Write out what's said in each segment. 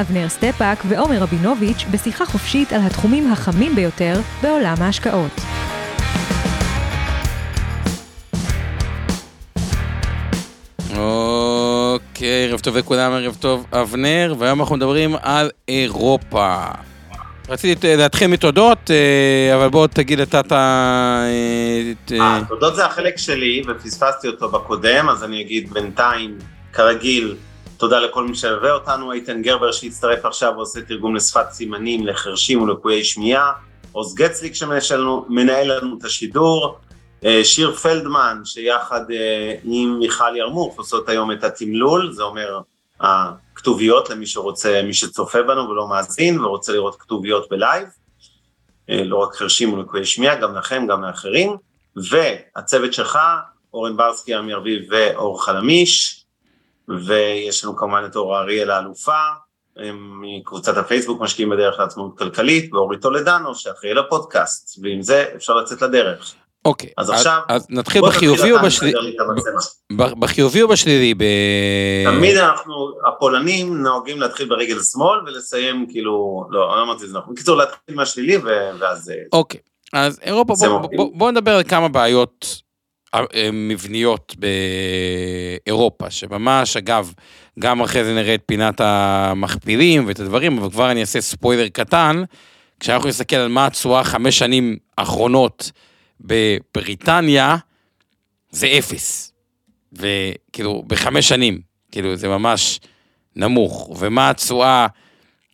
אבנר סטפאק ועומר רבינוביץ' בשיחה חופשית על התחומים החמים ביותר בעולם ההשקעות. אוקיי, ערב טוב לכולם, ערב טוב אבנר, והיום אנחנו מדברים על אירופה. רציתי להתחיל מתודות, אה, אבל בוא תגיד אתה את ה... אה, תודות זה החלק שלי, ופספסתי אותו בקודם, אז אני אגיד בינתיים, כרגיל, תודה לכל מי שילווה אותנו, איתן גרבר שהצטרף עכשיו ועושה תרגום לשפת סימנים לחרשים ולקויי שמיעה, עוז גצליק שמנהל לנו את השידור, אה, שיר פלדמן שיחד אה, עם מיכל ירמוך עושות היום את התמלול, זה אומר הכתוביות למי שרוצה, מי שצופה בנו ולא מאזין ורוצה לראות כתוביות בלייב, אה, לא רק חרשים ולקויי שמיעה, גם לכם, גם לאחרים, והצוות שלך, אורן ברסקי, אמיר אביב ואור חלמיש, ויש לנו כמובן את אורה אריאל האלופה, מקבוצת הפייסבוק משקיעים בדרך לעצמאות כלכלית, ואורי טולדנו שאחראי לפודקאסט, ועם זה אפשר לצאת לדרך. אוקיי, אז עכשיו, אז נתחיל בחיובי או בשלילי? בחיובי או בשלילי? ב... תמיד אנחנו, הפולנים נוהגים להתחיל ברגל שמאל ולסיים כאילו, לא, לא אמרתי את זה נכון, בקיצור להתחיל מהשלילי ואז... אוקיי, אז אירופה, בוא נדבר על כמה בעיות אה, מבניות באירופה, שממש, אגב, גם אחרי זה נראה את פינת המכפילים ואת הדברים, אבל כבר אני אעשה ספוילר קטן, כשאנחנו נסתכל על מה התשואה חמש שנים האחרונות בבריטניה, זה אפס. וכאילו, בחמש שנים, כאילו, זה ממש נמוך. ומה התשואה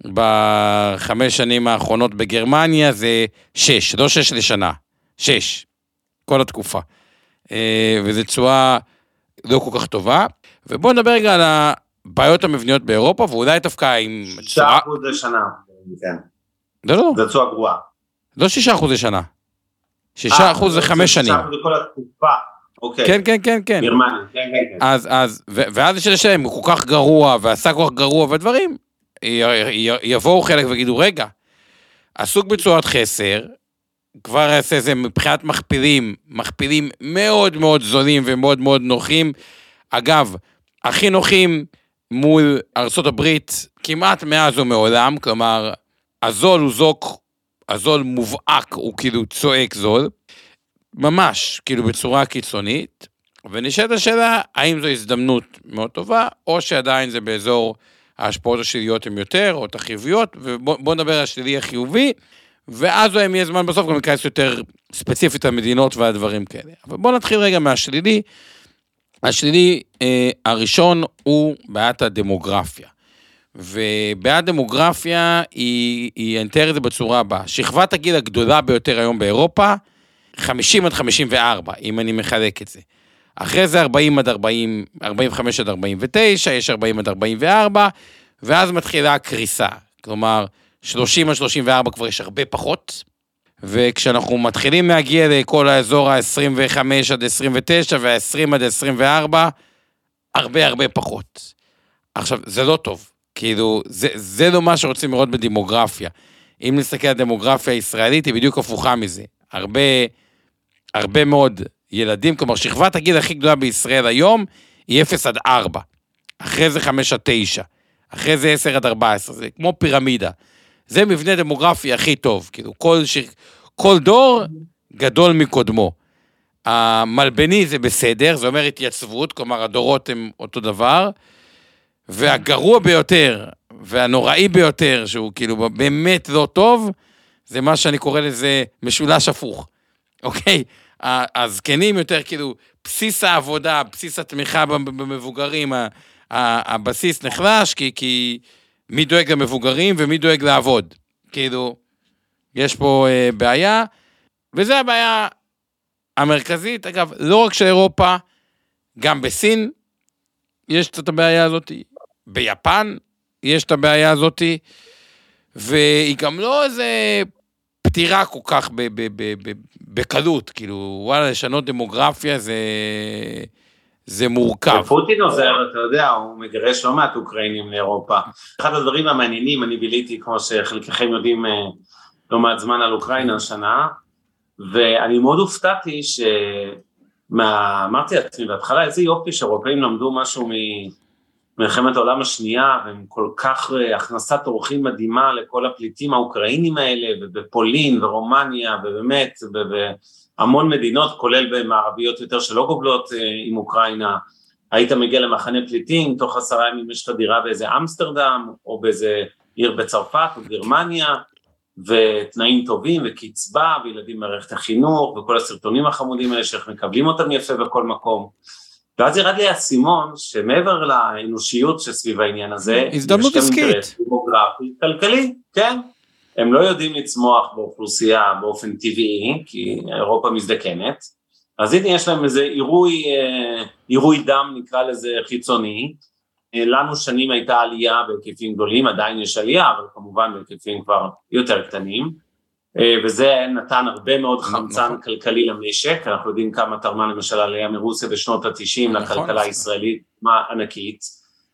בחמש שנים האחרונות בגרמניה זה שש, לא שש לשנה, שש, כל התקופה. אה, וזו תשואה לא כל כך טובה. ובואו נדבר רגע על הבעיות המבניות באירופה, ואולי דווקא עם תשואה... 6% לשנה, כן. לא, לא. זו תשואה גרועה. לא 6% לשנה. 6% אה, זה חמש שנים. 6% לכל התקופה. אוקיי. כן, כן, כן, כן. גרמניה, כן, כן, כן. אז, אז, ואז יש לשלם, הוא כל כך גרוע, ועשה כל כך גרוע, ודברים, יבואו חלק ויגידו, רגע, עסוק בצורת חסר, כבר אעשה איזה מבחינת מכפילים, מכפילים מאוד מאוד זולים ומאוד מאוד נוחים. אגב, הכי נוחים מול ארה"ב כמעט מאז ומעולם, כלומר, הזול הוא זוק, הזול מובהק, הוא כאילו צועק זול, ממש, כאילו בצורה קיצונית, ונשאלת השאלה, האם זו הזדמנות מאוד טובה, או שעדיין זה באזור ההשפעות השליליות הן יותר, או את החיוביות, ובואו נדבר על השלילי החיובי. ואז אם יהיה זמן בסוף גם ניכנס יותר ספציפית למדינות והדברים כאלה. אבל בואו נתחיל רגע מהשלילי. השלילי אה, הראשון הוא בעיית הדמוגרפיה. ובעיית דמוגרפיה היא, היא, אני אתאר את זה בצורה הבאה, שכבת הגיל הגדולה ביותר היום באירופה, 50 עד 54, אם אני מחלק את זה. אחרי זה 40 עד 40, 45 עד 49, יש 40 עד 44, ואז מתחילה הקריסה. כלומר, 30 עד 34 כבר יש הרבה פחות, וכשאנחנו מתחילים להגיע לכל האזור ה-25 עד 29 וה-20 עד 24, הרבה הרבה פחות. עכשיו, זה לא טוב, כאילו, זה, זה לא מה שרוצים לראות בדמוגרפיה. אם נסתכל על דמוגרפיה הישראלית, היא בדיוק הפוכה מזה. הרבה, הרבה מאוד ילדים, כלומר, שכבת הגיל הכי גדולה בישראל היום היא 0 עד 4. אחרי זה 5 עד 9. אחרי זה 10 עד 14. זה כמו פירמידה. זה מבנה דמוגרפי הכי טוב, כאילו כל, ש... כל דור גדול מקודמו. המלבני זה בסדר, זה אומר התייצבות, כלומר הדורות הם אותו דבר, והגרוע ביותר, והנוראי ביותר, שהוא כאילו באמת לא טוב, זה מה שאני קורא לזה משולש הפוך, אוקיי? הזקנים יותר כאילו, בסיס העבודה, בסיס התמיכה במבוגרים, הבסיס נחלש, כי, כי מי דואג למבוגרים ומי דואג לעבוד. כאילו, יש פה אה, בעיה, וזו הבעיה המרכזית. אגב, לא רק של אירופה, גם בסין יש את הבעיה הזאת, ביפן יש את הבעיה הזאת, והיא גם לא איזה פתירה כל כך בקלות, כאילו, וואלה, לשנות דמוגרפיה זה, זה מורכב. ופוטין עוזר, אתה יודע, הוא מגרש לא מעט אוקראינים לאירופה. אחד הדברים המעניינים, אני ביליתי, כמו שחלקכם יודעים, אה, לא מעט זמן על אוקראינה השנה, ואני מאוד הופתעתי ש... מה... אמרתי לעצמי בהתחלה, איזה יופי שאירופאים למדו משהו ממלחמת העולם השנייה, והם כל כך אה, הכנסת אורחים מדהימה לכל הפליטים האוקראינים האלה, ובפולין ורומניה, ובאמת, בהמון מדינות, כולל במערביות יותר שלא גובלות אה, עם אוקראינה, היית מגיע למחנה פליטים, תוך עשרה ימים יש לך דירה באיזה אמסטרדם, או באיזה עיר בצרפת או גרמניה, ותנאים טובים וקצבה וילדים במערכת החינוך וכל הסרטונים החמודים האלה שאיך מקבלים אותם יפה בכל מקום. ואז ירד לי האסימון שמעבר לאנושיות שסביב העניין הזה, הזדמנות עסקית. דמוגרפי, כלכלי, כן. הם לא יודעים לצמוח באוכלוסייה באופן טבעי, כי אירופה מזדקנת, אז הנה יש להם איזה עירוי, אה, עירוי דם נקרא לזה חיצוני, אה, לנו שנים הייתה עלייה בהיקפים גדולים, עדיין יש עלייה, אבל כמובן בהיקפים כבר יותר קטנים, אה, וזה נתן הרבה מאוד נכון. חמצן כלכלי למשק, אנחנו יודעים כמה תרמה למשל העלייה מרוסיה בשנות התשעים נכון, לכלכלה נכון. הישראלית, מה ענקית,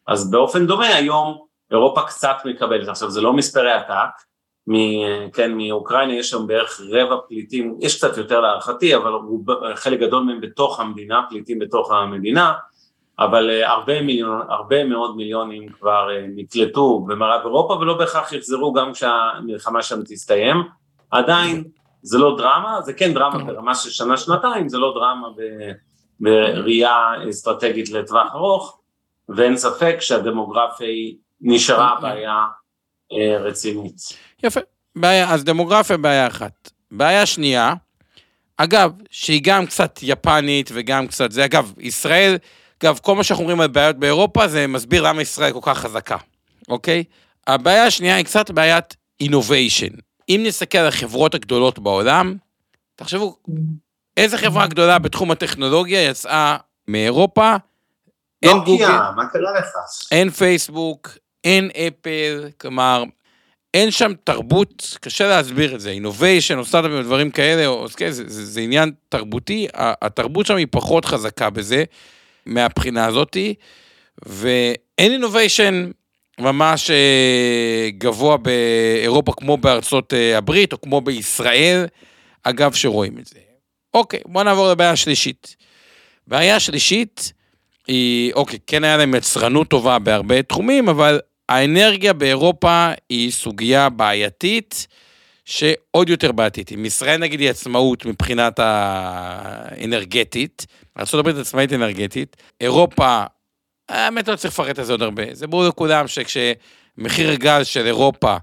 אז באופן דומה היום אירופה קצת מקבלת, עכשיו זה לא מספרי עתק, מ- כן, מאוקראינה יש שם בערך רבע פליטים, יש קצת יותר להערכתי, אבל רוב- חלק גדול מהם בתוך המדינה, פליטים בתוך המדינה, אבל אה, הרבה, מיליון, הרבה מאוד מיליונים כבר אה, נקלטו במערב אירופה ולא בהכרח יחזרו גם כשהמלחמה שם תסתיים. עדיין זה לא דרמה, זה כן דרמה ברמה של שנה-שנתיים, זה לא דרמה ב- בראייה אסטרטגית לטווח ארוך, ואין ספק שהדמוגרפיה נשארה בעיה אה, רצינית. יפה. בעיה, אז דמוגרפיה בעיה אחת. בעיה שנייה, אגב, שהיא גם קצת יפנית וגם קצת זה, אגב, ישראל, אגב, כל מה שאנחנו אומרים על בעיות באירופה, זה מסביר למה ישראל כל כך חזקה, אוקיי? הבעיה השנייה היא קצת בעיית innovation. אם נסתכל על החברות הגדולות בעולם, תחשבו, איזה חברה גדולה בתחום הטכנולוגיה יצאה מאירופה? אין גוגל, נוקיה, מה קרה לך? אין פייסבוק, אין אפל, כלומר, אין שם תרבות, קשה להסביר את זה, אינוביישן או סטארט-אפים ודברים כאלה, או, אז כן, זה, זה, זה עניין תרבותי, התרבות שם היא פחות חזקה בזה, מהבחינה הזאתי, ואין אינוביישן ממש אה, גבוה באירופה כמו בארצות אה, הברית, או כמו בישראל, אגב, שרואים את זה. אוקיי, בואו נעבור לבעיה השלישית. בעיה שלישית, היא, אוקיי, כן היה להם יצרנות טובה בהרבה תחומים, אבל האנרגיה באירופה היא סוגיה בעייתית, שעוד יותר בעייתית. אם ישראל נגיד היא עצמאות מבחינת האנרגטית, ארה"ב עצמאית אנרגטית, אירופה, האמת לא צריך לפרט על זה עוד הרבה, זה ברור לכולם שכשמחיר הגז של אירופה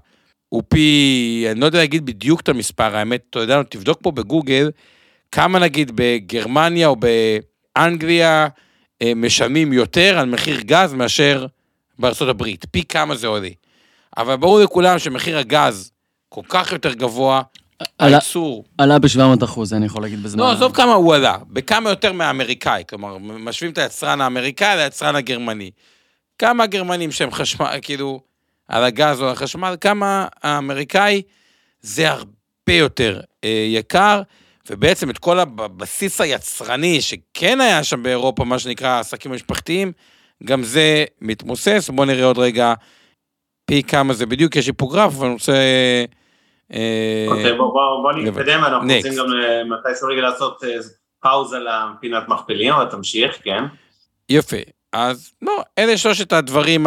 הוא פי, אני לא יודע להגיד בדיוק את המספר, האמת, אתה יודע, תבדוק פה בגוגל, כמה נגיד בגרמניה או באנגליה אה, משלמים יותר על מחיר גז מאשר בארצות הברית, פי כמה זה עולה. אבל ברור לכולם שמחיר הגז כל כך יותר גבוה, עלה- הייצור, עלה ב-700 אחוז, אני יכול להגיד בזמן. לא, עזוב כמה הוא עלה, בכמה יותר מהאמריקאי, כלומר, משווים את היצרן האמריקאי ליצרן הגרמני. כמה הגרמנים שהם חשמל, כאילו, על הגז או החשמל, כמה האמריקאי, זה הרבה יותר אה, יקר, ובעצם את כל הבסיס היצרני שכן היה שם באירופה, מה שנקרא העסקים המשפחתיים, גם זה מתמוסס. בואו נראה עוד רגע פי כמה זה בדיוק, יש היפוגרף, אבל אני רוצה... אה, אוקיי, בוא- בוא בוא לבד. נתקדם, אנחנו. רוצים גם אה, מתישהו רגע לעשות אה, פאוזה לפינת מכפילים, אבל תמשיך, כן. יפה. אז לא, אלה שלושת הדברים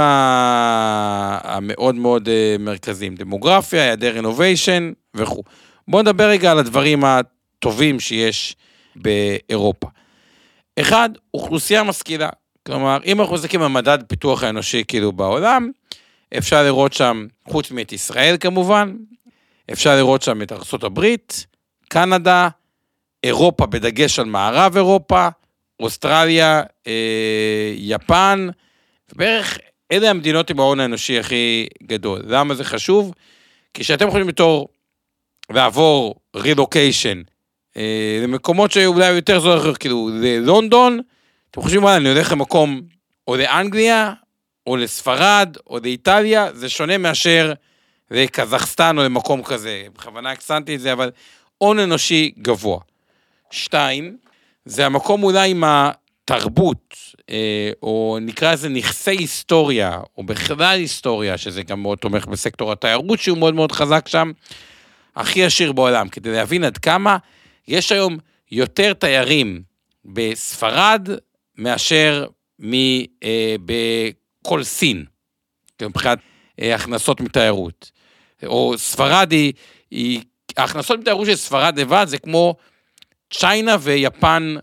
המאוד מאוד מרכזיים, דמוגרפיה, היעדר אינוביישן וכו'. בואו נדבר רגע על הדברים הטובים שיש באירופה. אחד, אוכלוסייה משכילה. כלומר, אם אנחנו מסתכלים על מדד פיתוח האנושי כאילו בעולם, אפשר לראות שם, חוץ מאת ישראל כמובן, אפשר לראות שם את ארה"ב, קנדה, אירופה בדגש על מערב אירופה, אוסטרליה, אה, יפן, בערך אלה המדינות עם ההון האנושי הכי גדול. למה זה חשוב? כי כשאתם יכולים בתור לעבור רילוקיישן אה, למקומות שאולי יותר זול, כאילו ללונדון, אתם חושבים, וואלה, אני הולך למקום או לאנגליה, או לספרד, או לאיטליה, זה שונה מאשר לקזחסטן או למקום כזה, בכוונה הקסנתי את זה, אבל הון אנושי גבוה. שתיים, זה המקום אולי עם התרבות, אה, או נקרא לזה נכסי היסטוריה, או בכלל היסטוריה, שזה גם מאוד תומך בסקטור התיירות, שהוא מאוד מאוד חזק שם, הכי עשיר בעולם, כדי להבין עד כמה יש היום יותר תיירים בספרד מאשר אה, בכל סין, מבחינת אה, הכנסות מתיירות. או ספרד היא, היא, ההכנסות מתיירות של ספרד לבד זה כמו צ'יינה ויפן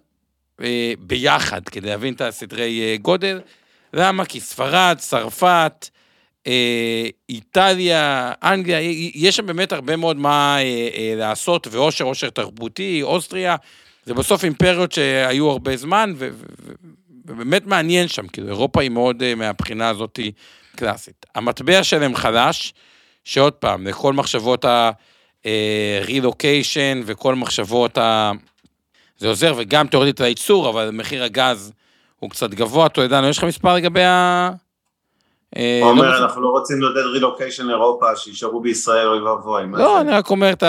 אה, ביחד, כדי להבין את הסדרי גודל. למה? כי ספרד, צרפת, איטליה, אנגליה, יש שם באמת הרבה מאוד מה לעשות, ואושר, אושר תרבותי, אוסטריה, זה בסוף אימפריות שהיו הרבה זמן, ו- ובאמת מעניין שם, כאילו אירופה היא מאוד אה, מהבחינה הזאת קלאסית. המטבע שלהם חלש, שעוד פעם, לכל מחשבות ה-relocation אה, וכל מחשבות ה... זה עוזר, וגם תיאורטית הייצור, אבל מחיר הגז הוא קצת גבוה. טולדנו, יש לך מספר לגבי ה... אה, הוא אומר, לא אנחנו לא רוצים לעודד רילוקיישן אירופה, שישארו בישראל, אוי ואבוי. לא, אני רק אומר את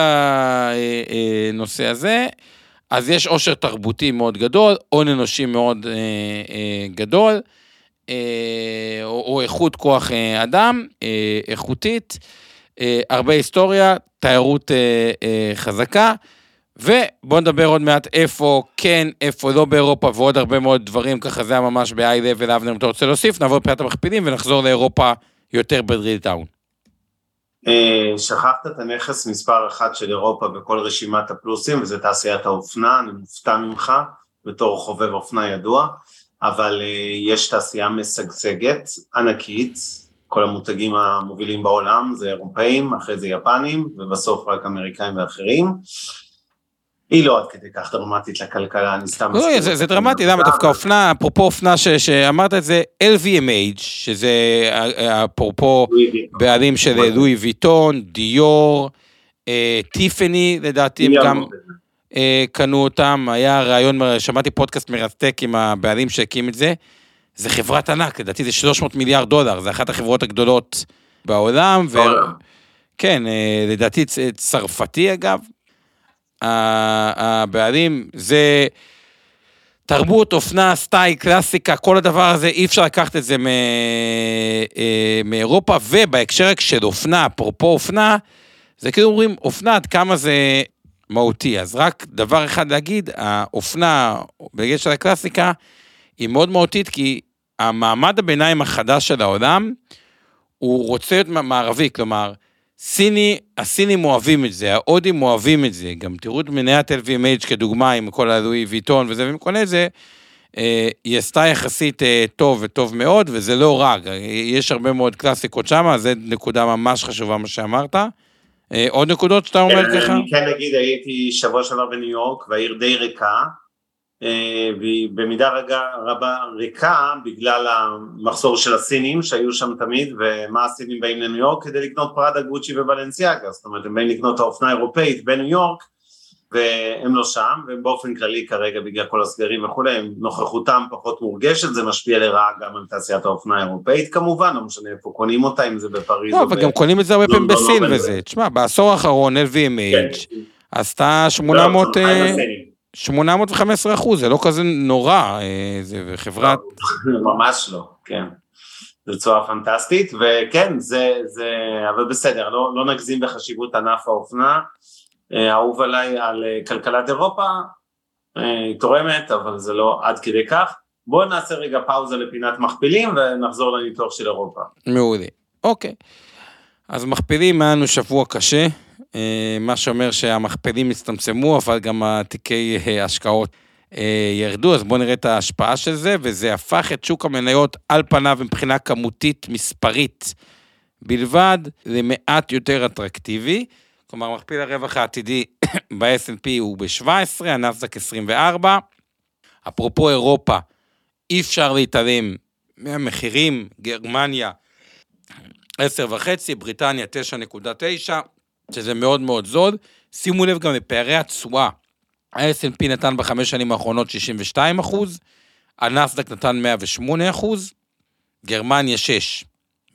הנושא הזה. אז יש עושר תרבותי מאוד גדול, הון אנושי מאוד גדול. אה, או, או איכות כוח אה, אדם, אה, איכותית, הרבה היסטוריה, תיירות חזקה, ובואו נדבר עוד מעט איפה כן, איפה לא באירופה, ועוד הרבה מאוד דברים, ככה זה היה ממש ב-i-level, אבנר, אם אתה רוצה להוסיף, נעבור לפינת המכפילים ונחזור לאירופה יותר בדריל טאון. שכחת את הנכס מספר אחת של אירופה בכל רשימת הפלוסים, וזה תעשיית האופנה, אני מופתע ממך, בתור חובב אופנה ידוע. אבל אה, יש תעשייה משגשגת, ענקית, כל המותגים המובילים בעולם זה אירופאים, אחרי זה יפנים, ובסוף רק אמריקאים ואחרים. היא לא עד כדי כך דרמטית לכלכלה, אני סתם... לא, זה, זה דרמטי, למה? דווקא אופנה, אפרופו אופנה ש, שאמרת את זה, LVMH, שזה אפרופו בעלים של לואי ויטון, דיור, אה, טיפני, לדעתי הם גם... אה, קנו אותם, היה רעיון, שמעתי פודקאסט מרתק עם הבעלים שהקים את זה, זה חברת ענק, לדעתי זה 300 מיליארד דולר, זה אחת החברות הגדולות בעולם, ו... כן, אה, לדעתי צרפתי אגב. הבעלים זה תרבות, אופנה, סטייל, קלאסיקה, כל הדבר הזה, אי אפשר לקחת את זה אה, מאירופה, ובהקשר של אופנה, אפרופו אופנה, זה כאילו אומרים, אופנה, עד כמה זה מהותי. אז רק דבר אחד להגיד, האופנה, בגלל של הקלאסיקה, היא מאוד מהותית, כי המעמד הביניים החדש של העולם, הוא רוצה להיות מערבי, כלומר, סיני, הסינים אוהבים את זה, ההודים אוהבים את זה, גם תראו את מניית LVMH כדוגמה עם כל הלואי ויטון וזה, קונה את זה, אה, היא עשתה יחסית אה, טוב וטוב מאוד, וזה לא רע, יש הרבה מאוד קלאסיקות שם, אז זו נקודה ממש חשובה מה שאמרת. אה, עוד נקודות שאתה אומר כן, ככה? אני כן אגיד, הייתי שבוע שעבר בניו יורק והעיר די ריקה, אה, והיא במידה רגע, רבה ריקה בגלל המחסור של הסינים שהיו שם תמיד ומה הסינים באים לניו יורק כדי לקנות פראדה, גוצ'י ובלנסיאגה, זאת אומרת הם באים לקנות את האופנה האירופאית בניו יורק והם לא שם, והם באופן כללי כרגע בגלל כל הסגרים וכולי, נוכחותם פחות מורגשת, זה משפיע לרעה גם על תעשיית האופנה האירופאית כמובן, לא משנה איפה קונים אותה, אם זה בפריז לא, אבל גם קונים את זה הרבה פעמים בסין וזה, תשמע, בעשור האחרון LVMH. עשתה 800... 815 לא, אחוז, זה לא כזה נורא, אה, זה חברת... לא, ממש לא, כן. זו צורה פנטסטית, וכן, זה, זה, אבל בסדר, לא, לא נגזים בחשיבות ענף האופנה. אה, אהוב עליי על אה, כלכלת אירופה, היא תורמת, אבל זה לא עד כדי כך. בואו נעשה רגע פאוזה לפינת מכפילים ונחזור לניתוח של אירופה. מעולה, אוקיי. אז מכפילים היה לנו שבוע קשה, מה שאומר שהמכפילים הצטמצמו, אבל גם התיקי השקעות ירדו, אז בואו נראה את ההשפעה של זה, וזה הפך את שוק המניות על פניו מבחינה כמותית מספרית בלבד למעט יותר אטרקטיבי. כלומר, מכפיל הרווח העתידי ב-S&P הוא ב-17, הנסדק 24. אפרופו אירופה, אי אפשר להתעלם מהמחירים, גרמניה 10.5, בריטניה 9.9, שזה מאוד מאוד זול. שימו לב גם לפערי התשואה. ה-S&P נתן בחמש שנים האחרונות 62 אחוז, הנסדק נתן 108 אחוז, גרמניה 6,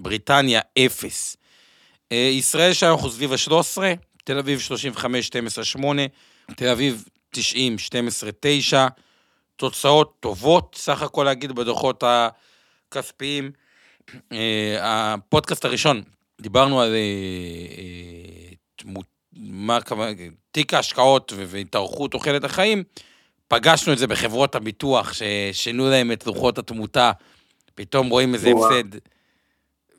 בריטניה 0. אה, ישראל שם אנחנו סביב ה-13, תל אביב 35, 12, 8, תל אביב 90, 12, 9, תוצאות טובות, סך הכל להגיד בדוחות הכספיים. אה, הפודקאסט הראשון, דיברנו על אה, מה הכוונה, תיק ההשקעות והתארכות תוחלת החיים, פגשנו את זה בחברות הביטוח ששינו להם את לוחות התמותה, פתאום רואים איזה. הפסד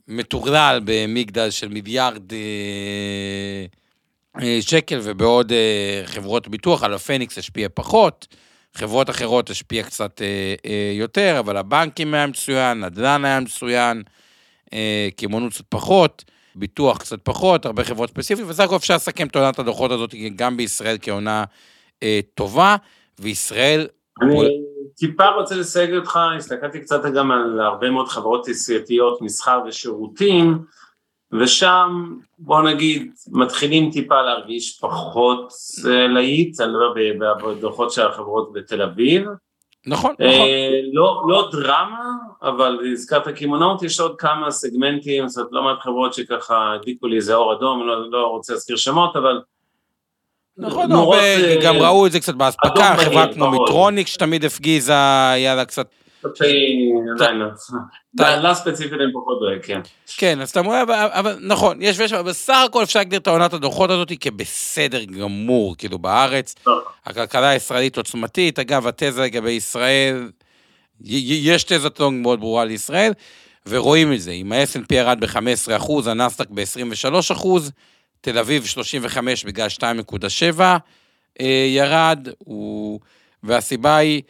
מטורלל במגדל של מיליארד אה, אה, שקל, ובעוד אה, חברות ביטוח, על הפניקס השפיע פחות, חברות אחרות השפיע קצת יותר, אבל הבנקים היה מצוין, נדל"ן היה מצוין, קמעונות קצת פחות, ביטוח קצת פחות, הרבה חברות ספציפיות, וסך הכל אפשר לסכם את עונת הדוחות הזאת גם בישראל כעונה אה, טובה, וישראל... אני בוא- טיפה רוצה לסייג אותך, הסתכלתי קצת גם על הרבה מאוד חברות תעשייתיות, מסחר ושירותים, ושם, בוא נגיד, מתחילים טיפה להרגיש פחות אה, להיט, אני מדבר ב- בדוחות של החברות בתל אביב. נכון, נכון. אה, לא, לא דרמה, אבל הזכרת קמעונאות, יש עוד כמה סגמנטים, זאת אומרת, לא מעט חברות שככה הדליקו לי איזה אור אדום, לא, לא רוצה להזכיר שמות, אבל... נכון, נורות, אה, גם ראו את זה קצת באספקה, חברה כמו. מיטרוניק שתמיד הפגיזה, היה לה קצת... עדיין לא. אתה- לה ספציפית אני פחות דואג, כן. כן, אז אתה אומר, אבל, נכון, יש ויש, אבל בסך הכל אפשר להגדיר את העונת הדוחות הזאת כבסדר גמור, כאילו בארץ. טוב. הכלכלה הישראלית עוצמתית, אגב, התזה לגבי ישראל, יש תזה טונג מאוד ברורה לישראל, ורואים את זה, אם ה-S&P ירד ב-15%, הנסדק ב-23%, תל אביב 35 בגלל 2.7 אה, ירד. והסיבה היא,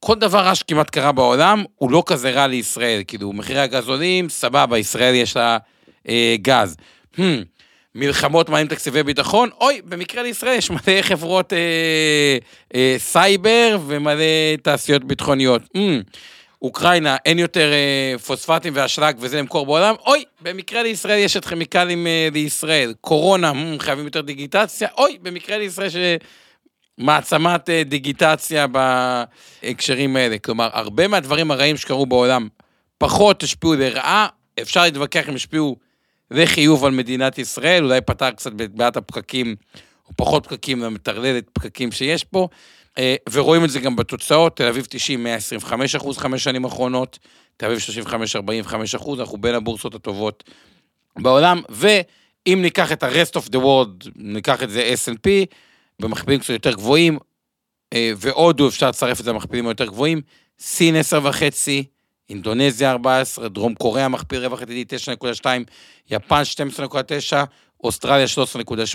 כל דבר רע שכמעט קרה בעולם, הוא לא כזה רע לישראל, כאילו, מחירי הגז עולים, סבבה, ישראל יש לה אה, גז. Hmm, מלחמות מעלים תקציבי ביטחון, אוי, במקרה לישראל יש מלא חברות אה, אה, סייבר ומלא תעשיות ביטחוניות. Hmm, אוקראינה, אין יותר אה, פוספטים ואשלג וזה למכור בעולם, אוי, במקרה לישראל יש את כימיקלים אה, לישראל. קורונה, hmm, חייבים יותר דיגיטציה, אוי, במקרה לישראל ש... מעצמת אה, דיגיטציה בהקשרים האלה. כלומר, הרבה מהדברים הרעים שקרו בעולם פחות השפיעו לרעה, אפשר להתווכח אם השפיעו לחיוב על מדינת ישראל, אולי פתר קצת את בעיית הפקקים, או פחות פקקים, למטרללת פקקים שיש פה, אה, ורואים את זה גם בתוצאות, תל אביב 90, 125 אחוז חמש שנים האחרונות, תל אביב 35, 45 אחוז, אנחנו בין הבורסות הטובות בעולם, ואם ניקח את ה-rest of the world, ניקח את זה S&P, במכפילים קצת יותר גבוהים, אה, והודו אפשר לצרף את זה למכפילים היותר גבוהים, סין 10 וחצי, אינדונזיה 14, דרום קוריאה מכפיל רווח עתידי 9.2, יפן 12.9, אוסטרליה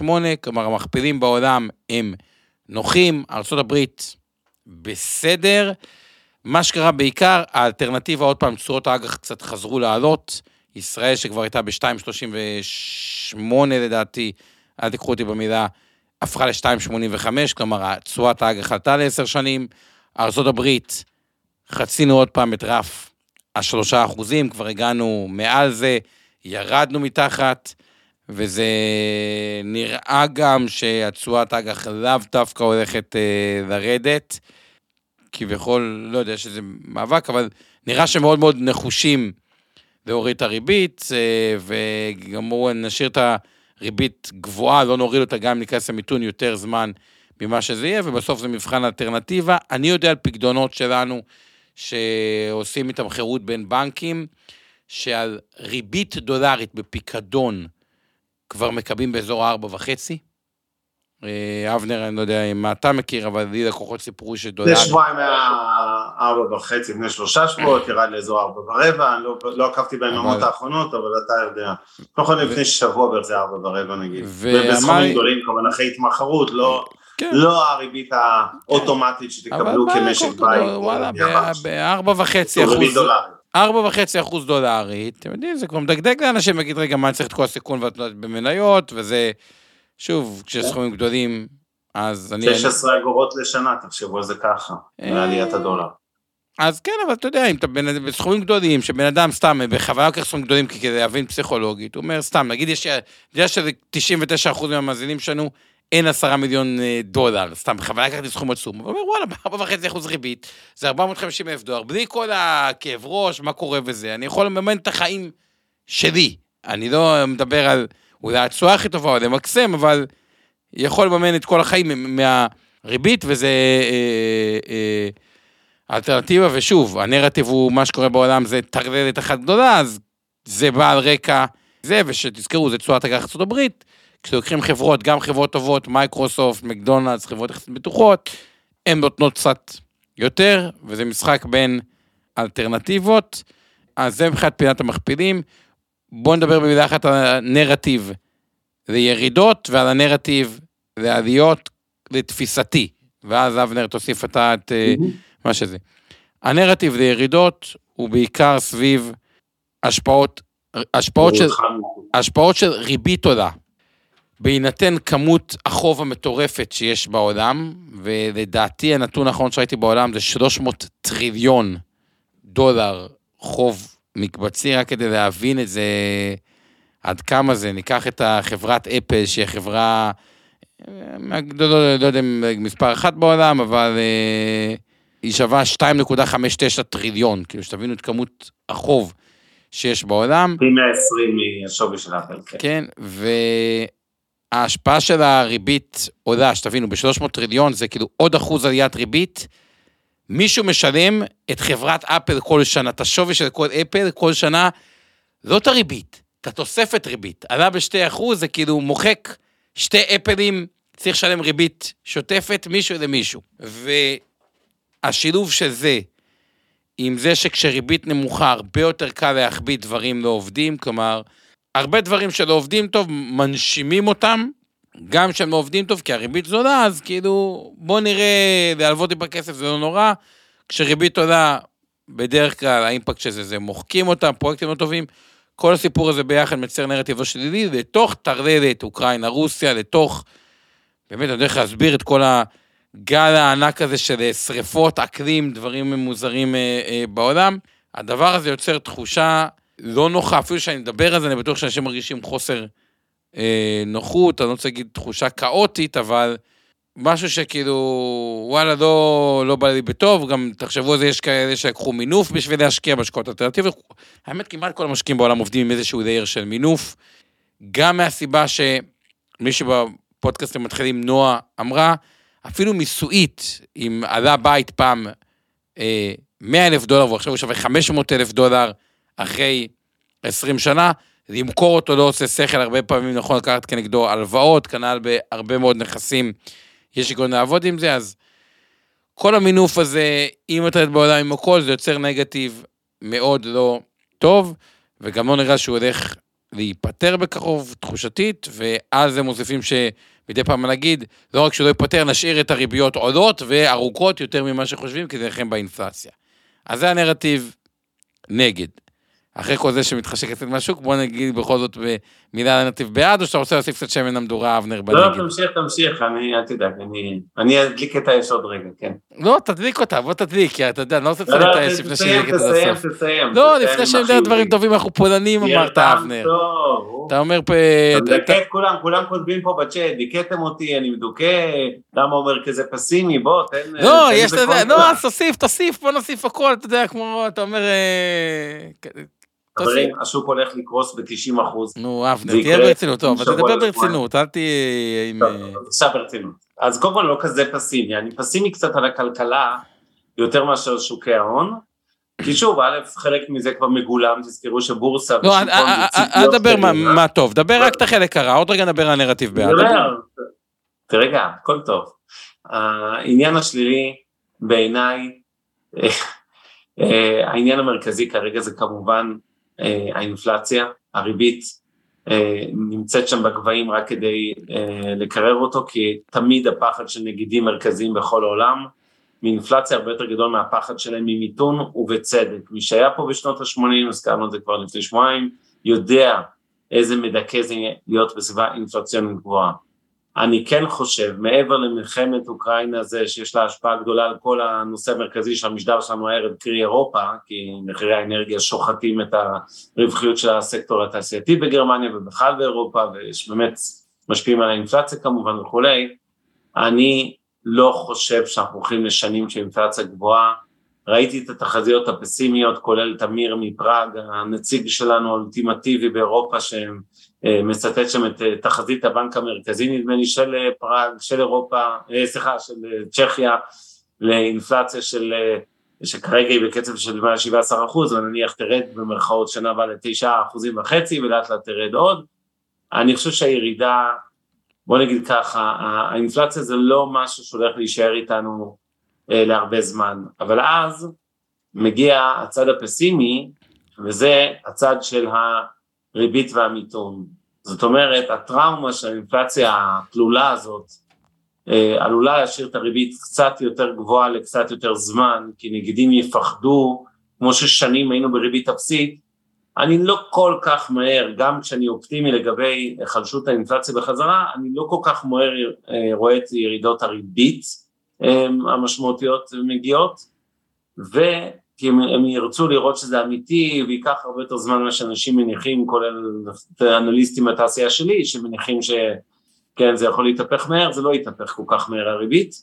13.8, כלומר המכפילים בעולם הם נוחים, ארה"ב בסדר. מה שקרה בעיקר, האלטרנטיבה, עוד פעם, תשואות האג"ח קצת חזרו לעלות. ישראל שכבר הייתה ב-2.38 לדעתי, אל תיקחו אותי במילה, הפכה ל-2.85, כלומר, תשואת האג"ח עלתה לעשר שנים. ארה"ב, חצינו עוד פעם את רף השלושה אחוזים, כבר הגענו מעל זה, ירדנו מתחת, וזה נראה גם שהתשואת האג"ח לאו דווקא הולכת אה, לרדת. כביכול, לא יודע, יש איזה מאבק, אבל נראה שמאוד מאוד נחושים להוריד את הריבית, אה, וגם אמרו, נשאיר את הריבית גבוהה, לא נוריד אותה גם אם ניכנס למיתון יותר זמן ממה שזה יהיה, ובסוף זה מבחן אלטרנטיבה. אני יודע על פקדונות שלנו, שעושים איתם חירות בין בנקים, שעל ריבית דולרית בפיקדון כבר מקבלים באזור ה-4.5. אה, אבנר, אני לא יודע מה אתה מכיר, אבל לי לקוחות סיפרו שדולר... לפני שבועיים היה ארבע וחצי, לפני שלושה שבועות, ירד לאזור ארבע ורבע, אני לא- לא עקבתי ביממות האחרונות, אבל אתה יודע. נכון, לפני שבוע בערך זה ארבע ורבע נגיד. ובסכומים גדולים, כמובן אחרי התמחרות, לא... כן. לא הריבית האוטומטית שתקבלו כמשק בית. וואלה. בארבע וחצי אחוז. ארבע וחצי אחוז דולרית, אתם יודעים, זה כבר מדגדג לאנשים, להגיד, רגע, מה אני צריך את כל הסיכון ואת- במניות, וזה, שוב, כשסכומים גדולים, אז אני... 16 אגורות לשנה, תחשבו על זה ככה, אה, מעליית הדולר. אז כן, אבל אתה יודע, אם אתה בן- בסכומים גדולים, שבן אדם סתם, בכוונה לוקח סכומים גדולים כדי להבין פסיכולוגית, הוא אומר, סתם, נגיד יש, יש שזה 99% מהמאזינים שלנו, אין עשרה מיליון אה, דולר, סתם, בכוונה לקחתי סכום עצום, הוא אומר, וואלה, בארבע וחצי אחוז ריבית, זה 450 אלף דולר, בלי כל הכאב ראש, מה קורה וזה, אני יכול לממן את החיים שלי, אני לא מדבר על אולי התשואה הכי טובה או למקסם, אבל יכול לממן את כל החיים מהריבית, וזה אה, אה, אלטרנטיבה, ושוב, הנרטיב הוא מה שקורה בעולם זה טרללת אחת גדולה, אז זה בא על רקע זה, ושתזכרו, זה תשואת אג"ח ארצות הברית, כשלוקחים חברות, גם חברות טובות, מייקרוסופט, מקדונלדס, חברות יחסית בטוחות, הן נותנות קצת יותר, וזה משחק בין אלטרנטיבות, אז זה מבחינת פינת המכפילים. בואו נדבר במילה אחת על הנרטיב לירידות ועל הנרטיב לעליות לתפיסתי, ואז אבנר תוסיף אתה את אה, מה שזה. הנרטיב לירידות הוא בעיקר סביב השפעות, השפעות של, השפעות של ריבית עולה. בהינתן כמות החוב המטורפת שיש בעולם, ולדעתי הנתון האחרון שראיתי בעולם זה 300 טריליון דולר חוב מקבצי, רק כדי להבין את זה, עד כמה זה. ניקח את החברת אפל, שהיא חברה, לא, לא, לא יודע אם מספר אחת בעולם, אבל אה, היא שווה 2.59 טריליון, כאילו שתבינו את כמות החוב שיש בעולם. פי 120 מהשווי של אפל, כן. כן, וההשפעה של הריבית עולה, שתבינו, ב-300 טריליון זה כאילו עוד אחוז עליית ריבית. מישהו משלם את חברת אפל כל שנה, את השווי של כל אפל כל שנה, לא את הריבית, את התוספת ריבית. עלה ב-2%, זה כאילו מוחק שתי אפלים, צריך לשלם ריבית שוטפת, מישהו למישהו. והשילוב של זה, עם זה שכשריבית נמוכה, הרבה יותר קל להכביד דברים לא עובדים, כלומר, הרבה דברים שלא עובדים טוב, מנשימים אותם, גם כשהם לא עובדים טוב, כי הריבית זולה, אז כאילו, בוא נראה, להלוות טיפה כסף זה לא נורא. כשריבית עולה, בדרך כלל האימפקט של זה, זה מוחקים אותם, פרויקטים לא טובים. כל הסיפור הזה ביחד מצייר נרטיב לא שלילי, לתוך טרללת אוקראינה, רוסיה, לתוך, באמת, אני הולך להסביר את כל הגל הענק הזה של שריפות, אקלים, דברים מוזרים אה, אה, בעולם. הדבר הזה יוצר תחושה לא נוחה, אפילו שאני מדבר על זה, אני בטוח שאנשים מרגישים חוסר אה, נוחות, אני לא רוצה להגיד תחושה כאוטית, אבל משהו שכאילו, וואלה, לא, לא בא לי בטוב, גם תחשבו על זה, יש כאלה שלקחו מינוף בשביל להשקיע בהשקעות אלטרנטיביות. האמת, כמעט כל המשקיעים בעולם עובדים עם איזשהו לייר של מינוף, גם מהסיבה שמישהו בפודקאסטים מתחילים, נועה אמרה, אפילו מיסויית, אם עלה בית פעם אה, 100 אלף דולר ועכשיו הוא שווה 500 אלף דולר אחרי 20 שנה, למכור אותו לא עושה שכל, הרבה פעמים נכון לקחת כנגדו הלוואות, כנ"ל בהרבה מאוד נכסים, יש היגיון לעבוד עם זה, אז כל המינוף הזה, אם אתה בעולם עם הכל, זה יוצר נגטיב מאוד לא טוב, וגם לא נראה שהוא הולך להיפטר בקרוב, תחושתית, ואז הם מוסיפים שמדי פעם נגיד, לא רק שהוא לא ייפטר, נשאיר את הריביות עולות וארוכות יותר ממה שחושבים, כי זה נלחם באינפלציה. אז זה הנרטיב נגד. אחרי כל זה שמתחשק קצת מהשוק, בוא נגיד בכל זאת במילה על הנתיב בעד, או שאתה רוצה להוסיף קצת שמן למדורה, אבנר, בנגד? לא, תמשיך, תמשיך, אני, אל תדאג, אני, אני אדליק את האש עוד רגע, כן. לא, תדליק אותה, בוא תדליק, כי אתה יודע, אני לא רוצה לצלם את האש לפני שנדליק את זה לסוף. תסיים. לא, תסיים לפני עם שאני יודע דברים. טובים, אנחנו פולנים, אמרת, אבנר. אתה אומר פה... אתה מדכא את כולם, כולם כותבים פה בצ'אט, דיכאתם אותי, אני מדוכא, למה אומר כזה פסימי, בוא, תן... לא, תן יש לזה. לא, אז תוסיף, תוסיף, בוא נוסיף הכל, אתה יודע, כמו, אתה אומר... אה. חברים, השוק הולך לקרוס ב-90 אחוז. נו, אבנר, תהיה ברצינות, טוב, אבל תדבר. ברצינות, אל תהיה עם... אה, עכשיו ברצינות. אז קודם כל לא כזה פסימי, אני פסימי קצת על הכלכלה, יותר מאשר שוקי ההון. כי שוב, א', חלק מזה כבר מגולם, תזכרו שבורסה לא, אל- תדבר מה- טוב, דבר רק את החלק הרע, עוד רגע נדבר על הנרטיב בעד. תרגע, הכל טוב. העניין השלילי בעיניי, אה, אה, העניין המרכזי כרגע זה כמובן אה, האינפלציה, הריבית אה, נמצאת שם בגבהים רק כדי אה, לקרר אותו, כי תמיד הפחד של נגידים מרכזיים בכל העולם, מאינפלציה הרבה יותר גדול מהפחד שלהם ממיתון, ובצדק. מי שהיה פה בשנות ה-80, הזכרנו את זה כבר לפני שבועיים, יודע איזה מדכא זה להיות בסביבה אינפלציונית גבוהה. אני כן חושב, מעבר למלחמת אוקראינה זה שיש לה השפעה גדולה על כל הנושא המרכזי של המשדר שלנו הערב, קרי אירופה, כי מחירי האנרגיה שוחטים את הרווחיות של הסקטור התעשייתי בגרמניה ובכלל באירופה, ויש באמת משפיעים על האינפלציה כמובן וכולי, אני לא חושב שאנחנו הולכים לשנים של אינפלציה גבוהה. ראיתי את התחזיות הפסימיות, כולל תמיר מפראג, הנציג שלנו האולטימטיבי באירופה, שמצטט שם את תחזית הבנק המרכזי, נדמה לי, של פראג, של אירופה, סליחה, של צ'כיה, לאינפלציה של, שכרגע היא בקצב של מעל 17 אחוז, ונניח תרד במרכאות שנה הבאה לתשעה אחוזים וחצי, ולאט לאט תרד עוד. אני חושב שהירידה, בוא נגיד ככה, האינפלציה זה לא משהו שהולך להישאר איתנו אה, להרבה זמן, אבל אז מגיע הצד הפסימי, וזה הצד של הריבית והמיתון. זאת אומרת, הטראומה של האינפלציה התלולה הזאת, אה, עלולה להשאיר את הריבית קצת יותר גבוהה לקצת יותר זמן, כי נגידים יפחדו, כמו ששנים היינו בריבית אפסית, אני לא כל כך מהר, גם כשאני אופטימי לגבי היחלשות האינפלציה בחזרה, אני לא כל כך מהר אה, רואה את ירידות הריבית אה, המשמעותיות מגיעות, וכי הם, הם ירצו לראות שזה אמיתי וייקח הרבה יותר זמן ממה שאנשים מניחים, כולל אנליסטים בתעשייה שלי, שמניחים שכן זה יכול להתהפך מהר, זה לא יתהפך כל כך מהר הריבית,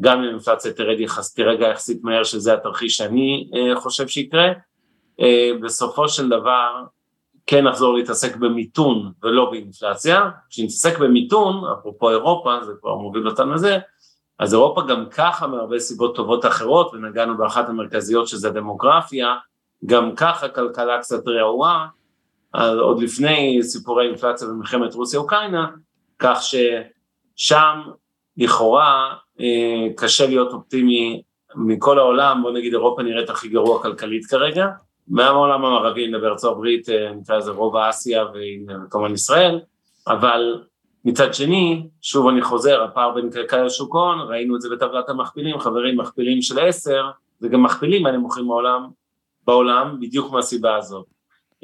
גם אם האינפלציה תרד יחס, תרגע יחסית מהר שזה התרחיש שאני אה, חושב שיקרה, אה, בסופו של דבר כן נחזור להתעסק במיתון ולא באינפלציה, כשנתעסק במיתון, אפרופו אירופה, זה כבר מוביל אותנו לזה, אז אירופה גם ככה מהרבה סיבות טובות אחרות, ונגענו באחת המרכזיות שזה דמוגרפיה, גם ככה כלכלה קצת רעועה, עוד לפני סיפורי אינפלציה במלחמת רוסיה-אוקראינה, כך ששם לכאורה אה, קשה להיות אופטימי מכל העולם, בוא נגיד אירופה נראית הכי גרוע כלכלית כרגע, מהעולם המערבי בארצות הברית, אה, נקרא לזה רוב אסיה וכמובן ישראל, אבל מצד שני, שוב אני חוזר, הפער בין כלכלה לשוק הון, ראינו את זה בטבלת המכפילים, חברים, מכפילים של עשר, זה גם מכפילים הנמוכים בעולם, בעולם, בדיוק מהסיבה הזאת,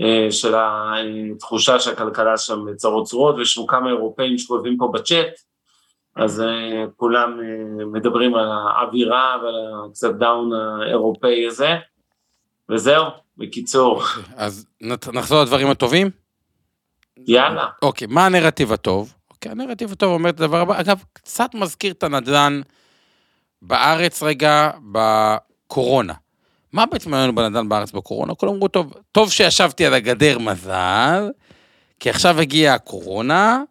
אה, של התחושה שהכלכלה שם בצרות צרורות, ויש לנו כמה אירופאים שכותבים פה בצ'אט, אז אה, כולם מדברים על האווירה ועל הקצת דאון האירופאי הזה, וזהו, בקיצור. אז נחזור לדברים הטובים? יאללה. אוקיי, מה הנרטיב הטוב? אוקיי, הנרטיב הטוב אומר את הדבר הבא, אגב, קצת מזכיר את הנדל"ן בארץ רגע, בקורונה. מה בעצם היה לנו בנדל"ן בארץ בקורונה? כולם אמרו, טוב, טוב שישבתי על הגדר מזל, כי עכשיו הגיעה הקורונה,